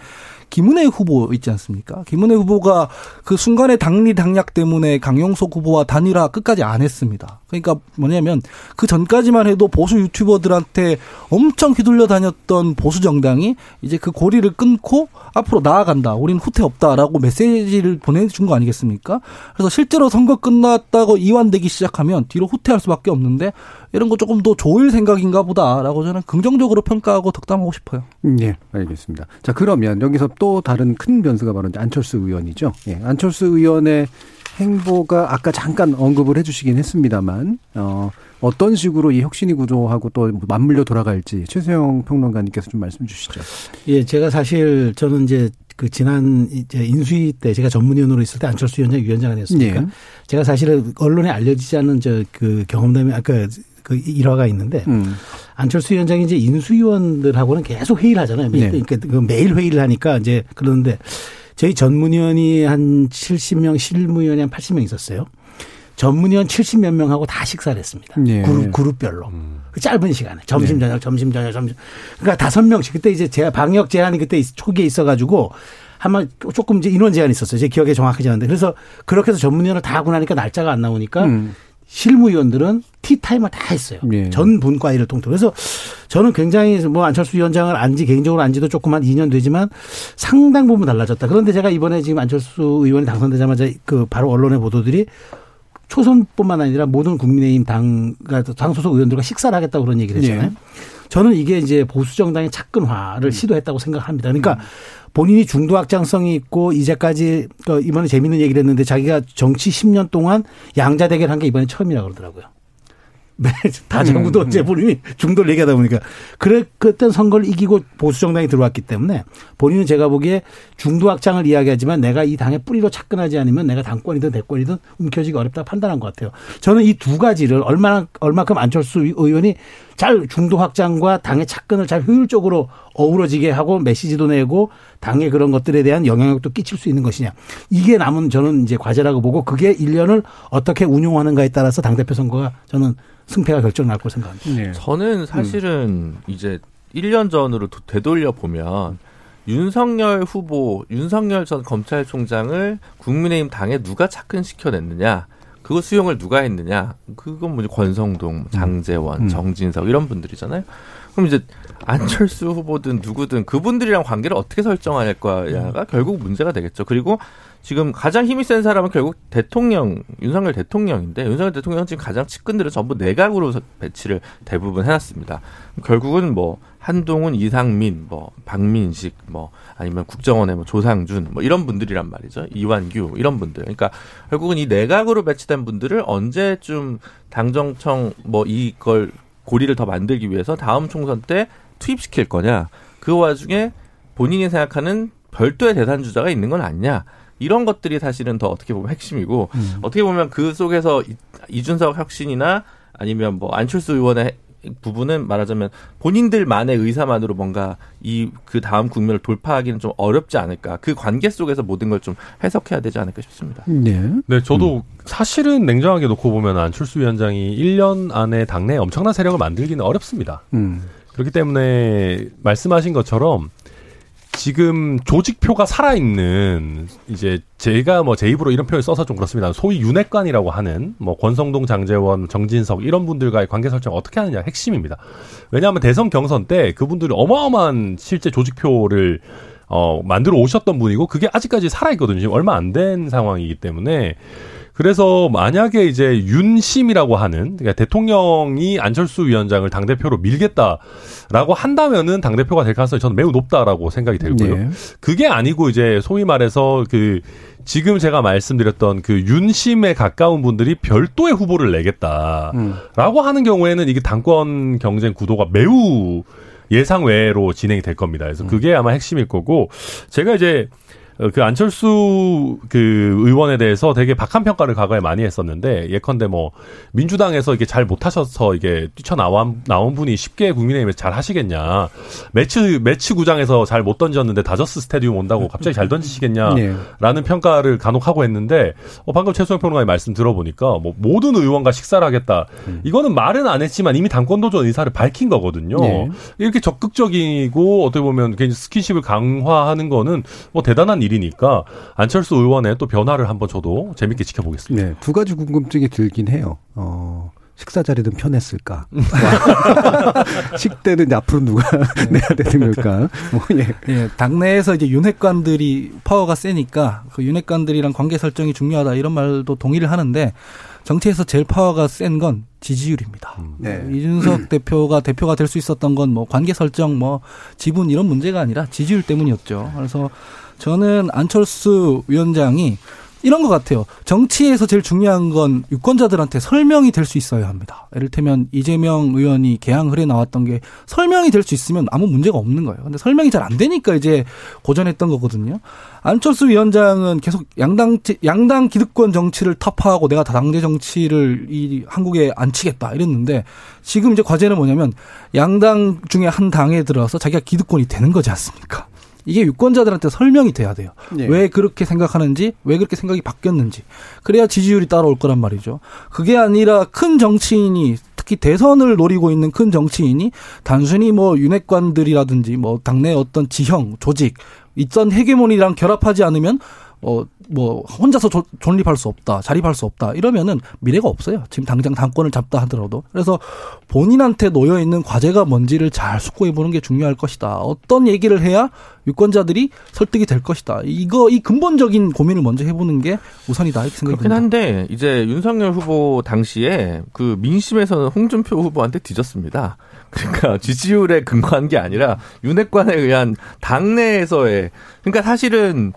김은혜 후보 있지 않습니까? 김은혜 후보가 그 순간의 당리 당략 때문에 강용석 후보와 단일화 끝까지 안 했습니다. 그러니까 뭐냐면 그 전까지만 해도 보수 유튜버들한테 엄청 휘둘려 다녔던 보수 정당이 이제 그 고리를 끊고 앞으로 나아간다. 우리는 후퇴 없다라고 메시지를 보내준 거 아니겠습니까? 그래서 실제로 선거 끝났다고 이완되기 시작하면 뒤로 후퇴할 수밖에 없는데 이런 거 조금 더 좋을 생각인가 보다라고 저는 긍정적으로 평가하고 덕담하고 싶어요.
네, 알겠습니다. 자, 그러면 여기서 또 다른 큰 변수가 바로 안철수 의원이죠. 예, 안철수 의원의 행보가 아까 잠깐 언급을 해주시긴 했습니다만 어, 어떤 식으로 이 혁신이 구조하고 또 맞물려 돌아갈지 최수영 평론가님께서 좀 말씀 주시죠.
예, 제가 사실 저는 이제 그 지난 이제 인수위 때 제가 전문위원으로 있을 때 안철수 위원장 위원장을 했으니까 예. 제가 사실은 언론에 알려지지 않은 저 그 경험담이 아까 그 일화가 있는데 음. 안철수 위원장이 이제 인수위원들하고는 계속 회의를 하잖아요. 네. 그러니까 그 매일 회의를 하니까 이제 그러는데 저희 전문위원이 한 70명, 실무위원이 한 80명 있었어요. 전문위원 70몇 명하고 다 식사를 했습니다. 네. 그룹, 그룹별로. 음. 그 짧은 시간에. 점심, 네. 저녁, 점심, 저녁, 점심. 그러니까 다섯 명씩. 그때 이제 제가 방역 제한이 그때 초기에 있어가지고 한번 조금 이제 인원 제한이 있었어요. 제 기억에 정확하지 않은데. 그래서 그렇게 해서 전문위원을 다 하고 나니까 날짜가 안 나오니까 음. 실무위원들은 티타임을 다 했어요. 예. 전 분과일을 통틀어. 그래서 저는 굉장히 뭐 안철수 위원장을 안지 개인적으로 안지도 조금 한 2년 되지만 상당 부분 달라졌다. 그런데 제가 이번에 지금 안철수 의원이 당선되자마자 그 바로 언론의 보도들이 초선뿐만 아니라 모든 국민의힘 당, 그러니까 당 소속 의원들과 식사를 하겠다고 그런 얘기를 했잖아요. 예. 저는 이게 이제 보수 정당의 착근화를 음. 시도했다고 생각합니다. 그러니까 음. 본인이 중도 확장성이 있고 이제까지 그 이번에 재밌는 얘기를 했는데 자기가 정치 10년 동안 양자 대결한 게 이번에 처음이라 그러더라고요. <laughs> 다정구도 음, 음. 이제 본인이 중도를 얘기하다 보니까 그래 그때 선거를 이기고 보수 정당이 들어왔기 때문에 본인은 제가 보기에 중도 확장을 이야기하지만 내가 이 당의 뿌리로 착근하지 않으면 내가 당권이든 대권이든 움켜쥐기 어렵다 판단한 것 같아요. 저는 이 두 가지를 얼마나 얼마큼 안철수 의원이 잘 중도 확장과 당의 착근을 잘 효율적으로 어우러지게 하고 메시지도 내고 당의 그런 것들에 대한 영향력도 끼칠 수 있는 것이냐. 이게 남은 저는 이제 과제라고 보고 그게 1년을 어떻게 운용하는가에 따라서 당대표 선거가 저는 승패가 결정날 거라고 생각합니다. 네.
저는 사실은 음. 이제 1년 전으로 되돌려 보면 윤석열 후보, 윤석열 전 검찰총장을 국민의힘 당에 누가 착근시켜냈느냐. 그거 수용을 누가 했느냐? 그건 뭐지 권성동, 음. 장재원, 음. 정진석 이런 분들이잖아요. 그럼 이제 안철수 후보든 누구든 그분들이랑 관계를 어떻게 설정할까가 음. 결국 문제가 되겠죠. 그리고 지금 가장 힘이 센 사람은 결국 대통령 윤석열 대통령인데 윤석열 대통령은 지금 가장 측근들을 전부 내각으로 배치를 대부분 해놨습니다. 결국은 뭐 한동훈, 이상민, 뭐 박민식, 뭐 아니면 국정원의 뭐 조상준, 뭐 이런 분들이란 말이죠. 이완규 이런 분들. 그러니까 결국은 이 내각으로 배치된 분들을 언제쯤 당정청 뭐 이걸 고리를 더 만들기 위해서 다음 총선 때 투입시킬 거냐. 그 와중에 본인이 생각하는 별도의 대산 주자가 있는 건 아니냐. 이런 것들이 사실은 더 어떻게 보면 핵심이고 음. 어떻게 보면 그 속에서 이준석 혁신이나 아니면 뭐 안철수 의원의 부분은 말하자면 본인들만의 의사만으로 뭔가 이 그 다음 국면을 돌파하기는 좀 어렵지 않을까. 그 관계 속에서 모든 걸 좀 해석해야 되지 않을까 싶습니다.
네. 네, 저도 음. 사실은 냉정하게 놓고 보면 안철수 위원장이 1년 안에 당내에 엄청난 세력을 만들기는 어렵습니다. 음. 그렇기 때문에 말씀하신 것처럼 지금 조직표가 살아있는 이제 제가 뭐 제 입으로 이런 표현을 써서 좀 그렇습니다. 소위 윤핵관이라고 하는 뭐 권성동, 장재원, 정진석 이런 분들과의 관계 설정 어떻게 하느냐 핵심입니다. 왜냐하면 대선 경선 때 그분들이 어마어마한 실제 조직표를 어 만들어 오셨던 분이고 그게 아직까지 살아있거든요. 지금 얼마 안 된 상황이기 때문에 그래서 만약에 이제 윤심이라고 하는 그러니까 대통령이 안철수 위원장을 당 대표로 밀겠다라고 한다면은 당 대표가 될 가능성이 저는 매우 높다라고 생각이 되고요. 네. 그게 아니고 이제 소위 말해서 그 지금 제가 말씀드렸던 그 윤심에 가까운 분들이 별도의 후보를 내겠다라고 음. 하는 경우에는 이게 당권 경쟁 구도가 매우 예상 외로 진행이 될 겁니다. 그래서 음. 그게 아마 핵심일 거고 제가 이제 어, 그 안철수 그 의원에 대해서 되게 박한 평가를 과거에 많이 했었는데 예컨대 뭐 민주당에서 이게 잘 못하셔서 이게 뛰쳐나온 나온 분이 쉽게 국민의힘에서 잘 하시겠냐 매치 매치 구장에서 잘 못 던졌는데 다저스 스타디움 온다고 갑자기 잘 던지시겠냐라는 <laughs> 네. 평가를 간혹 하고 했는데 어, 방금 최수영 평론가의 말씀 들어보니까 뭐 모든 의원과 식사를 하겠다 음. 이거는 말은 안 했지만 이미 당권 도전 의사를 밝힌 거거든요 네. 이렇게 적극적이고 어떻게 보면 괜히 스킨십을 강화하는 거는 뭐 대단한 일이니까 안철수 의원의 또 변화를 한번 저도 재밌게 지켜보겠습니다.
네, 두 가지 궁금증이 들긴 해요. 어, 식사 자리는 편했을까? <laughs> 식대는 앞으로 누가 네. <laughs> 내야 되는 걸까? 뭐,
예. 예. 당내에서 이제 윤핵관들이 파워가 세니까 그 윤핵관들이랑 관계 설정이 중요하다 이런 말도 동의를 하는데 정치에서 제일 파워가 센 건 지지율입니다. 음. 네. 이준석 <clears throat> 대표가 대표가 될 수 있었던 건 뭐 관계 설정, 뭐 지분 이런 문제가 아니라 지지율 때문이었죠. 그래서 저는 안철수 위원장이 이런 것 같아요. 정치에서 제일 중요한 건 유권자들한테 설명이 될 수 있어야 합니다. 이를테면 이재명 의원이 개항을 해 나왔던 게 설명이 될 수 있으면 아무 문제가 없는 거예요. 근데 설명이 잘 안 되니까 이제 고전했던 거거든요. 안철수 위원장은 계속 양당 양당 기득권 정치를 타파하고 내가 당대 정치를 이 한국에 안치겠다 이랬는데 지금 이제 과제는 뭐냐면 양당 중에 한 당에 들어서 자기가 기득권이 되는 거지 않습니까? 이게 유권자들한테 설명이 돼야 돼요. 네. 왜 그렇게 생각하는지, 왜 그렇게 생각이 바뀌었는지. 그래야 지지율이 따라올 거란 말이죠. 그게 아니라 큰 정치인이 특히 대선을 노리고 있는 큰 정치인이 단순히 뭐 윤핵관들이라든지 뭐 당내 어떤 지형, 조직, 있던 헤게모니랑 결합하지 않으면 어, 뭐, 혼자서 조, 존립할 수 없다, 자립할 수 없다, 이러면은 미래가 없어요. 지금 당장 당권을 잡다 하더라도. 그래서 본인한테 놓여있는 과제가 뭔지를 잘 숙고해보는 게 중요할 것이다. 어떤 얘기를 해야 유권자들이 설득이 될 것이다. 이거, 이 근본적인 고민을 먼저 해보는 게 우선이다. 이렇게 생각이
듭니다. 그렇긴 한데, 이제 윤석열 후보 당시에 그 민심에서는 홍준표 후보한테 뒤졌습니다. 그러니까 <laughs> 지지율에 근거한 게 아니라 윤핵관에 의한 당내에서의, 그러니까 사실은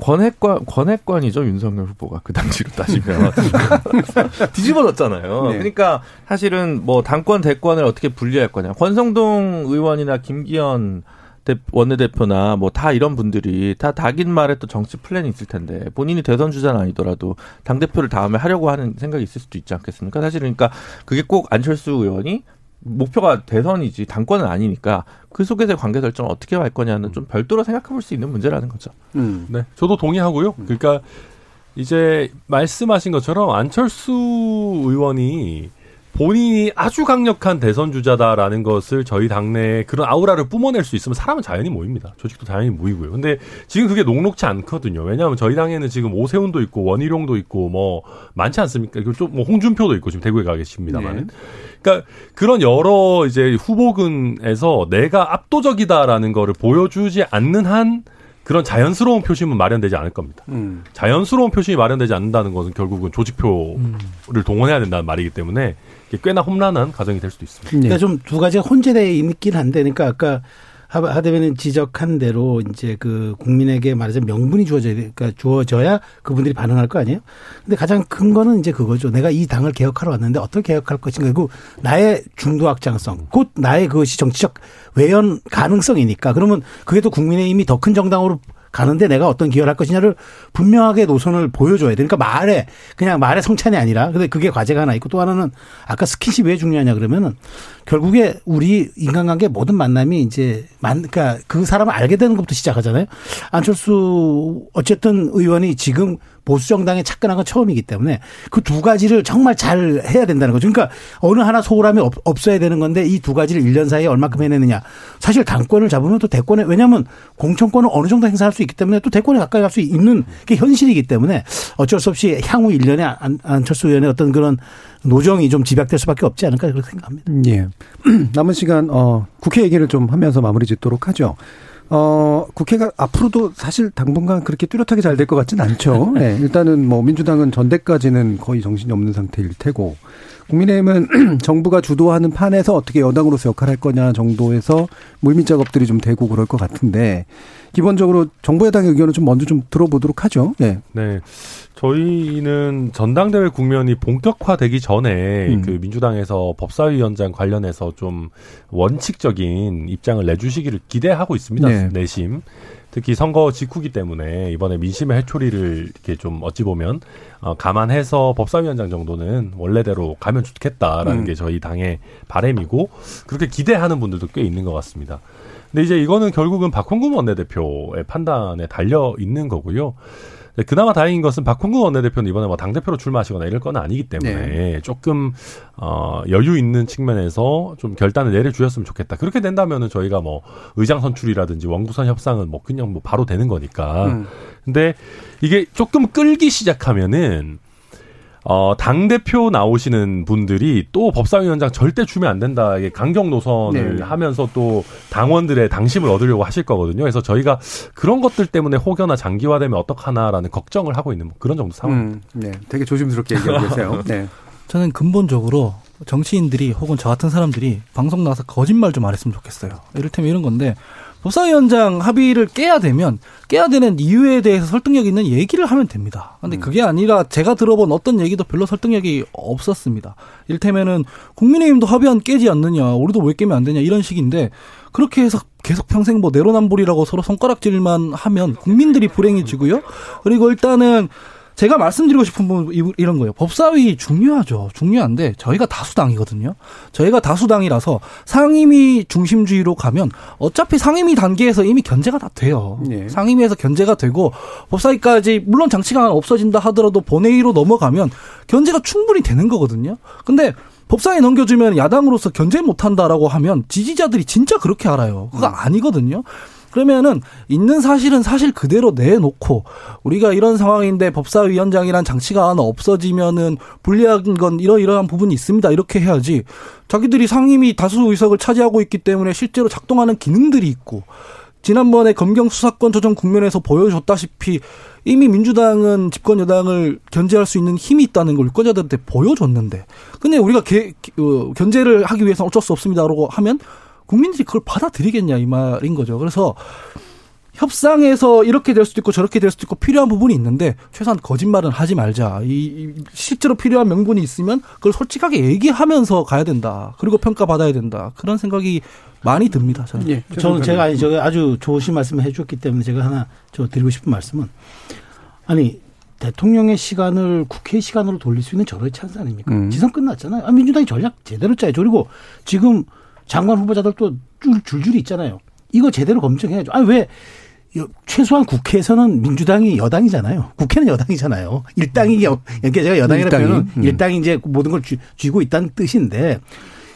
권핵관 권핵관이죠 윤석열 후보가 그 당시로 따지면 <laughs> 뒤집어졌잖아요. 네. 그러니까 사실은 뭐 당권 대권을 어떻게 분리할 거냐. 권성동 의원이나 김기현 원내대표나 뭐 다 이런 분들이 다 닭인 말에 또 정치 플랜이 있을 텐데 본인이 대선 주자는 아니더라도 당 대표를 다음에 하려고 하는 생각이 있을 수도 있지 않겠습니까? 사실은 그러니까 그게 꼭 안철수 의원이 목표가 대선이지 당권은 아니니까 그 속에서의 관계 설정을 어떻게 할 거냐는 좀 별도로 생각해 볼 수 있는 문제라는 거죠.
음. 네. 저도 동의하고요. 그러니까 이제 말씀하신 것처럼 안철수 의원이 본인이 아주 강력한 대선 주자다라는 것을 저희 당내에 그런 아우라를 뿜어낼 수 있으면 사람은 자연히 모입니다. 조직도 자연히 모이고요. 근데 지금 그게 녹록치 않거든요. 왜냐하면 저희 당에는 지금 오세훈도 있고 원희룡도 있고 뭐 많지 않습니까? 그리고 좀뭐 홍준표도 있고 지금 대구에 가 계십니다만. 네. 그러니까 그런 여러 이제 후보군에서 내가 압도적이다라는 거를 보여주지 않는 한 그런 자연스러운 표심은 마련되지 않을 겁니다. 음. 자연스러운 표심이 마련되지 않는다는 것은 결국은 조직표를 음. 동원해야 된다는 말이기 때문에 꽤나 험난한 과정이 될 수도 있습니다.
그러니까 좀 두 가지가 혼재되어 있긴 한데, 그러니까 아까 하대변인 지적한 대로 이제 그 국민에게 말하자면 명분이 주어져야 그러니까 주어져야 그분들이 반응할 거 아니에요. 근데 가장 큰 거는 이제 그거죠. 내가 이 당을 개혁하러 왔는데 어떻게 개혁할 것인가. 그리고 나의 중도 확장성, 곧 나의 그것이 정치적 외연 가능성이니까. 그러면 그게 또 국민의힘이 더 큰 정당으로 가는데 내가 어떤 기여를 할 것이냐를 분명하게 노선을 보여줘야 돼. 그러니까 말에 그냥 말의 성찬이 아니라 근데 그게 과제가 하나 있고 또 하나는 아까 스킨십 왜 중요하냐 그러면은 결국에 우리 인간관계 모든 만남이 이제 만 그러니까 그 사람을 알게 되는 것부터 시작하잖아요. 안철수 어쨌든 의원이 지금 보수 정당에 착근한 건 처음이기 때문에 그 두 가지를 정말 잘 해야 된다는 거죠. 그러니까 어느 하나 소홀함이 없, 어야 되는 건데 이 두 가지를 1년 사이에 얼마큼 해내느냐. 사실 당권을 잡으면 또 대권에 왜냐하면 공천권을 어느 정도 행사할 수 있기 때문에 또 대권에 가까이 갈 수 있는 게 현실이기 때문에 어쩔 수 없이 향후 1년에 안, 안철수 의원의 어떤 그런 노정이 좀 집약될 수밖에 없지 않을까 그렇게 생각합니다.
예. <clears throat> 남은 시간 어 국회 얘기를 좀 하면서 마무리 짓도록 하죠. 어, 국회가 앞으로도 사실 당분간 그렇게 뚜렷하게 잘 될 것 같지는 않죠. <laughs> 네, 일단은 뭐 민주당은 전대까지는 거의 정신이 없는 상태일 테고 국민의힘은 <clears throat> 정부가 주도하는 판에서 어떻게 여당으로서 역할을 할 거냐 정도에서 물밑 작업들이 좀 되고 그럴 것 같은데 기본적으로 정부 여당의 의견을 좀 먼저 좀 들어보도록 하죠. 네.
네. 저희는 전당대회 국면이 본격화되기 전에 음. 그 민주당에서 법사위원장 관련해서 좀 원칙적인 입장을 내주시기를 기대하고 있습니다. 네. 내심. 특히 선거 직후기 때문에 이번에 민심의 해초리를 이렇게 좀 어찌 보면 어, 감안해서 법사위원장 정도는 원래대로 가면 좋겠다라는 음. 게 저희 당의 바램이고 그렇게 기대하는 분들도 꽤 있는 것 같습니다. 근데 이제 이거는 결국은 박홍근 원내대표의 판단에 달려 있는 거고요. 그나마 다행인 것은 박홍근 원내대표는 이번에 뭐 당대표로 출마하시거나 이럴 건 아니기 때문에 네. 조금 어 여유 있는 측면에서 좀 결단을 내려주셨으면 좋겠다. 그렇게 된다면은 저희가 뭐 의장 선출이라든지 원구선 협상은 뭐 그냥 뭐 바로 되는 거니까. 음. 근데 이게 조금 끌기 시작하면은 어, 당대표 나오시는 분들이 또 법사위원장 절대 주면 안 된다. 이게 강경 노선을 네. 하면서 또 당원들의 당심을 얻으려고 하실 거거든요. 그래서 저희가 그런 것들 때문에 혹여나 장기화되면 어떡하나라는 걱정을 하고 있는 그런 정도 상황입니다. 음,
네. 되게 조심스럽게 얘기하고 계세요. <laughs> 네.
저는 근본적으로 정치인들이 혹은 저 같은 사람들이 방송 나와서 거짓말 좀 안 했으면 좋겠어요. 이를테면 이런 건데 법사위원장 합의를 깨야 되면 깨야 되는 이유에 대해서 설득력 있는 얘기를 하면 됩니다. 근데 음. 그게 아니라 제가 들어본 어떤 얘기도 별로 설득력이 없었습니다. 일테면은 국민의힘도 합의안 깨지 않느냐, 우리도 왜 깨면 안 되냐 이런 식인데 그렇게 해서 계속 평생 뭐 내로남불이라고 서로 손가락질만 하면 국민들이 불행해지고요. 그리고 일단은 제가 말씀드리고 싶은 부분 이런 거예요. 법사위 중요하죠. 중요한데 저희가 다수당이거든요. 저희가 다수당이라서 상임위 중심주의로 가면 어차피 상임위 단계에서 이미 견제가 다 돼요. 네. 상임위에서 견제가 되고 법사위까지 물론 장치가 없어진다 하더라도 본회의로 넘어가면 견제가 충분히 되는 거거든요. 근데 법사위 넘겨주면 야당으로서 견제 못한다라고 하면 지지자들이 진짜 그렇게 알아요. 그거 음. 아니거든요. 그러면은 있는 사실은 사실 그대로 내놓고 우리가 이런 상황인데 법사위원장이란 장치가 하나 없어지면은 불리한 건 이러이러한 부분이 있습니다. 이렇게 해야지. 자기들이 상임위 다수 의석을 차지하고 있기 때문에 실제로 작동하는 기능들이 있고 지난번에 검경 수사권 조정 국면에서 보여줬다시피 이미 민주당은 집권 여당을 견제할 수 있는 힘이 있다는 걸 유권자들한테 보여줬는데 근데 우리가 개, 어, 견제를 하기 위해서 어쩔 수 없습니다 라고 하면 국민들이 그걸 받아들이겠냐 이 말인 거죠. 그래서 협상에서 이렇게 될 수도 있고 저렇게 될 수도 있고 필요한 부분이 있는데 최소한 거짓말은 하지 말자. 이 실제로 필요한 명분이 있으면 그걸 솔직하게 얘기하면서 가야 된다. 그리고 평가받아야 된다. 그런 생각이 많이 듭니다. 저는.
예, 저는 제가 아니 저 아주 좋으신 말씀을 해주셨기 때문에 제가 하나 저 드리고 싶은 말씀은 아니 대통령의 시간을 국회 시간으로 돌릴 수 있는 저의 찬스 아닙니까? 음. 지선 끝났잖아요. 아, 민주당이 전략 제대로 짜야죠. 그리고 지금 장관 후보자들도 줄줄이 있잖아요. 이거 제대로 검증해야죠. 아니 왜 최소한 국회에서는 민주당이 여당이잖아요. 국회는 여당이잖아요. 일당이 여, 그러니까 제가 여당이라 표현은 음. 일당이 이제 모든 걸 쥐, 쥐고 있다는 뜻인데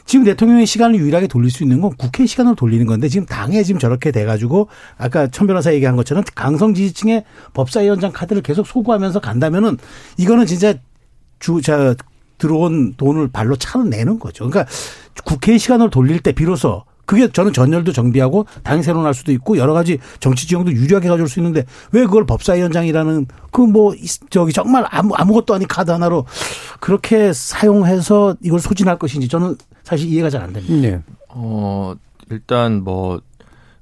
지금 대통령의 시간을 유일하게 돌릴 수 있는 건 국회 시간으로 돌리는 건데 지금 당에 지금 저렇게 돼가지고 아까 천 변호사 얘기한 것처럼 강성 지지층의 법사위원장 카드를 계속 소구하면서 간다면은 이거는 진짜 주, 자, 들어온 돈을 발로 차내는 거죠. 그러니까 국회 시간을 돌릴 때 비로소 그게 저는 전열도 정비하고 당이 새로 날 수도 있고 여러 가지 정치 지형도 유리하게 가져올 수 있는데 왜 그걸 법사위원장이라는 그 뭐 저기 정말 아무 아무것도 아닌 카드 하나로 그렇게 사용해서 이걸 소진할 것인지 저는 사실 이해가 잘 안 됩니다. 네.
어 일단 뭐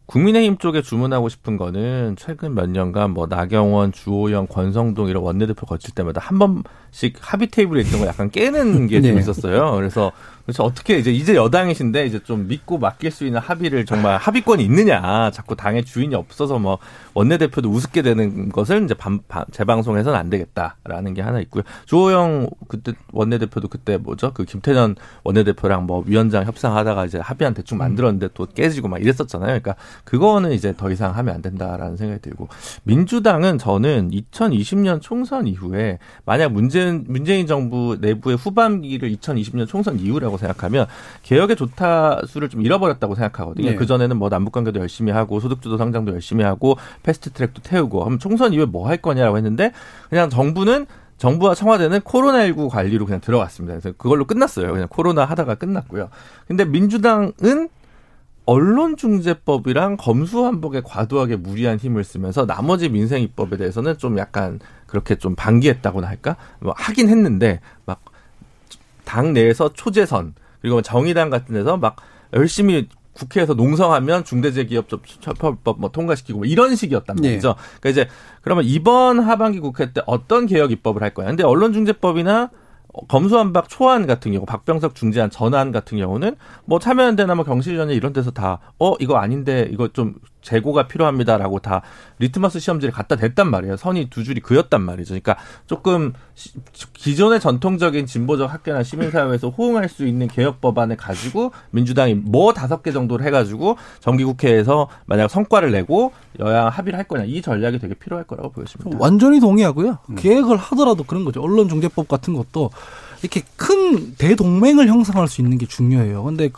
국민의힘 쪽에 주문하고 싶은 거는 최근 몇 년간 뭐 나경원, 주호영, 권성동 이런 원내대표 거칠 때마다 한 번씩 합의 테이블에 있던 거 약간 깨는 게좀 <laughs> 네. 있었어요. 그래서 그래서 어떻게 이제 이제 여당이신데 이제 좀 믿고 맡길 수 있는 합의를 정말 합의권이 있느냐. 자꾸 당의 주인이 없어서 뭐 원내대표도 우습게 되는 것을 이제 반, 반, 재방송해서는 안 되겠다라는 게 하나 있고요. 주호영 그때 원내대표도 그때 뭐죠? 그 김태년 원내대표랑 뭐 위원장 협상하다가 이제 합의안 대충 만들었는데 또 깨지고 막 이랬었잖아요. 그러니까 그거는 이제 더 이상 하면 안 된다라는 생각이 들고 민주당은 저는 2020년 총선 이후에 만약 문재인 문재인 정부 내부의 후반기를 2020년 총선 이후라고 생각하면 개혁의 조타수를 좀 잃어버렸다고 생각하거든요. 네. 그 전에는 뭐 남북 관계도 열심히 하고 소득주도 상장도 열심히 하고 패스트트랙도 태우고 그럼 총선 이후에 뭐 할 거냐라고 했는데 그냥 정부는 정부와 청와대는 코로나19 관리로 그냥 들어갔습니다. 그래서 그걸로 끝났어요. 그냥 코로나 하다가 끝났고요. 근데 민주당은 언론중재법이랑 검수한복에 과도하게 무리한 힘을 쓰면서 나머지 민생 입법에 대해서는 좀 약간 그렇게 좀 방기했다고나 할까? 뭐 하긴 했는데 막 당 내에서 초재선 그리고 정의당 같은 데서 막 열심히 국회에서 농성하면 중대재해기업처벌법 뭐 통과시키고 뭐 이런 식이었단 네. 말이죠. 네. 그러니까 이제 그러면 이번 하반기 국회 때 어떤 개혁 입법을 할 거야? 근데 언론중재법이나 검수완박 초안 같은 경우 박병석 중재안 전안 같은 경우는 뭐 참여연대나 뭐 경실련 이런 데서 다 어 이거 아닌데 이거 좀 재고가 필요합니다라고 다 리트머스 시험지를 갖다 댔단 말이에요. 선이 두 줄이 그였단 말이죠. 그러니까 조금 기존의 전통적인 진보적 학계나 시민사회에서 호응할 수 있는 개혁 법안을 가지고 민주당이 뭐 다섯 개 정도를 해가지고 정기국회에서 만약 성과를 내고 여야 합의를 할 거냐 이 전략이 되게 필요할 거라고 보여집니다.
완전히 동의하고요. 음. 계획을 하더라도 그런 거죠. 언론중재법 같은 것도 이렇게 큰 대동맹을 형성할 수 있는 게 중요해요. 근데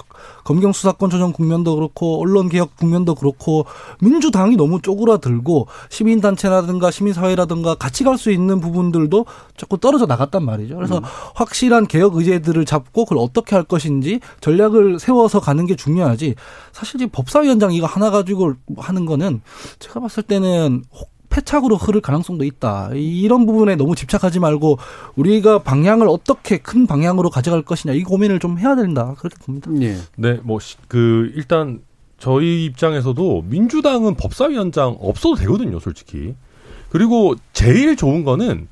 검경 수사권 조정 국면도 그렇고 언론 개혁 국면도 그렇고 민주당이 너무 쪼그라들고 시민 단체라든가 시민 사회라든가 같이 갈 수 있는 부분들도 자꾸 떨어져 나갔단 말이죠. 그래서 음. 확실한 개혁 의제들을 잡고 그걸 어떻게 할 것인지 전략을 세워서 가는 게 중요하지. 사실 지금 법사위원장 이거 하나 가지고 하는 거는 제가 봤을 때는 패착으로 흐를 가능성도 있다. 이런 부분에 너무 집착하지 말고 우리가 방향을 어떻게 큰 방향으로 가져갈 것이냐 이 고민을 좀 해야 된다. 그렇게 봅니다.
네. 네, 뭐 그 일단 저희 입장에서도 민주당은 법사위원장 없어도 되거든요, 솔직히. 그리고 제일 좋은 거는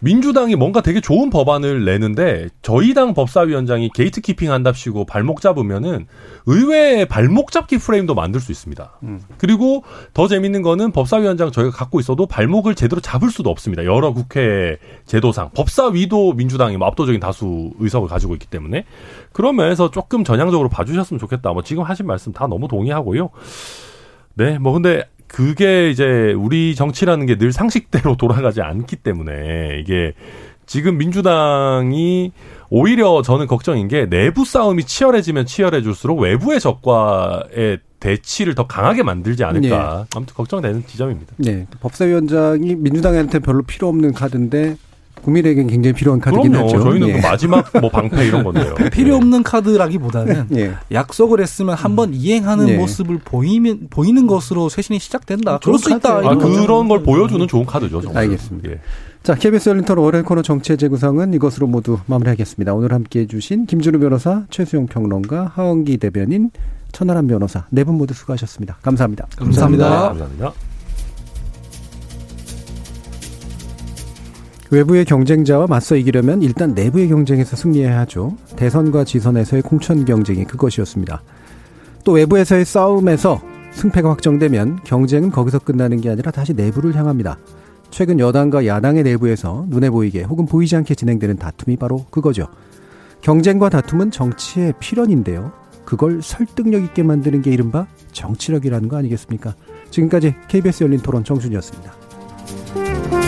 민주당이 뭔가 되게 좋은 법안을 내는데 저희 당 법사위원장이 gatekeeping 한답시고 발목 잡으면은 의외의 발목 잡기 프레임도 만들 수 있습니다. 음. 그리고 더 재밌는 거는 법사위원장 저희가 갖고 있어도 발목을 제대로 잡을 수도 없습니다. 여러 국회 제도상 법사위도 민주당이 뭐 압도적인 다수 의석을 가지고 있기 때문에 그런 면에서 조금 전향적으로 봐주셨으면 좋겠다. 뭐 지금 하신 말씀 다 너무 동의하고요. 네, 뭐 근데 그게 이제 우리 정치라는 게 늘 상식대로 <laughs> 돌아가지 않기 때문에 이게 지금 민주당이 오히려 저는 걱정인 게 내부 싸움이 치열해지면 치열해질수록 외부의 적과의 대치를 더 강하게 만들지 않을까. 네. 아무튼 걱정되는 지점입니다.
네. 법사위원장이 민주당한테 별로 필요 없는 카드인데 국민에겐 굉장히 필요한 카드긴
그럼요.
하죠.
저희는 예. 그 마지막 뭐 방패 이런 건데요.
필요 없는 카드라기보다는 예. 약속을 했으면 한번 음. 이행하는 예. 모습을 보이면 보이는 것으로 쇄신이 시작된다. 그럴 수 있다.
아, 그런 걸 보여주는 좋은 카드죠.
정말. 알겠습니다. 예. 자, KBS 열린 토론 월요일 코너 정치의 재구성은 이것으로 모두 마무리하겠습니다. 오늘 함께해 주신 김준우 변호사, 최수용 평론가, 하원기 대변인, 천하람 변호사 네 분 모두 수고하셨습니다. 감사합니다.
감사합니다.
감사합니다. 감사합니다.
외부의 경쟁자와 맞서 이기려면 일단 내부의 경쟁에서 승리해야 하죠. 대선과 지선에서의 공천 경쟁이 그것이었습니다. 또 외부에서의 싸움에서 승패가 확정되면 경쟁은 거기서 끝나는 게 아니라 다시 내부를 향합니다. 최근 여당과 야당의 내부에서 눈에 보이게 혹은 보이지 않게 진행되는 다툼이 바로 그거죠. 경쟁과 다툼은 정치의 필연인데요. 그걸 설득력 있게 만드는 게 이른바 정치력이라는 거 아니겠습니까? 지금까지 KBS 열린 토론 정준이었습니다.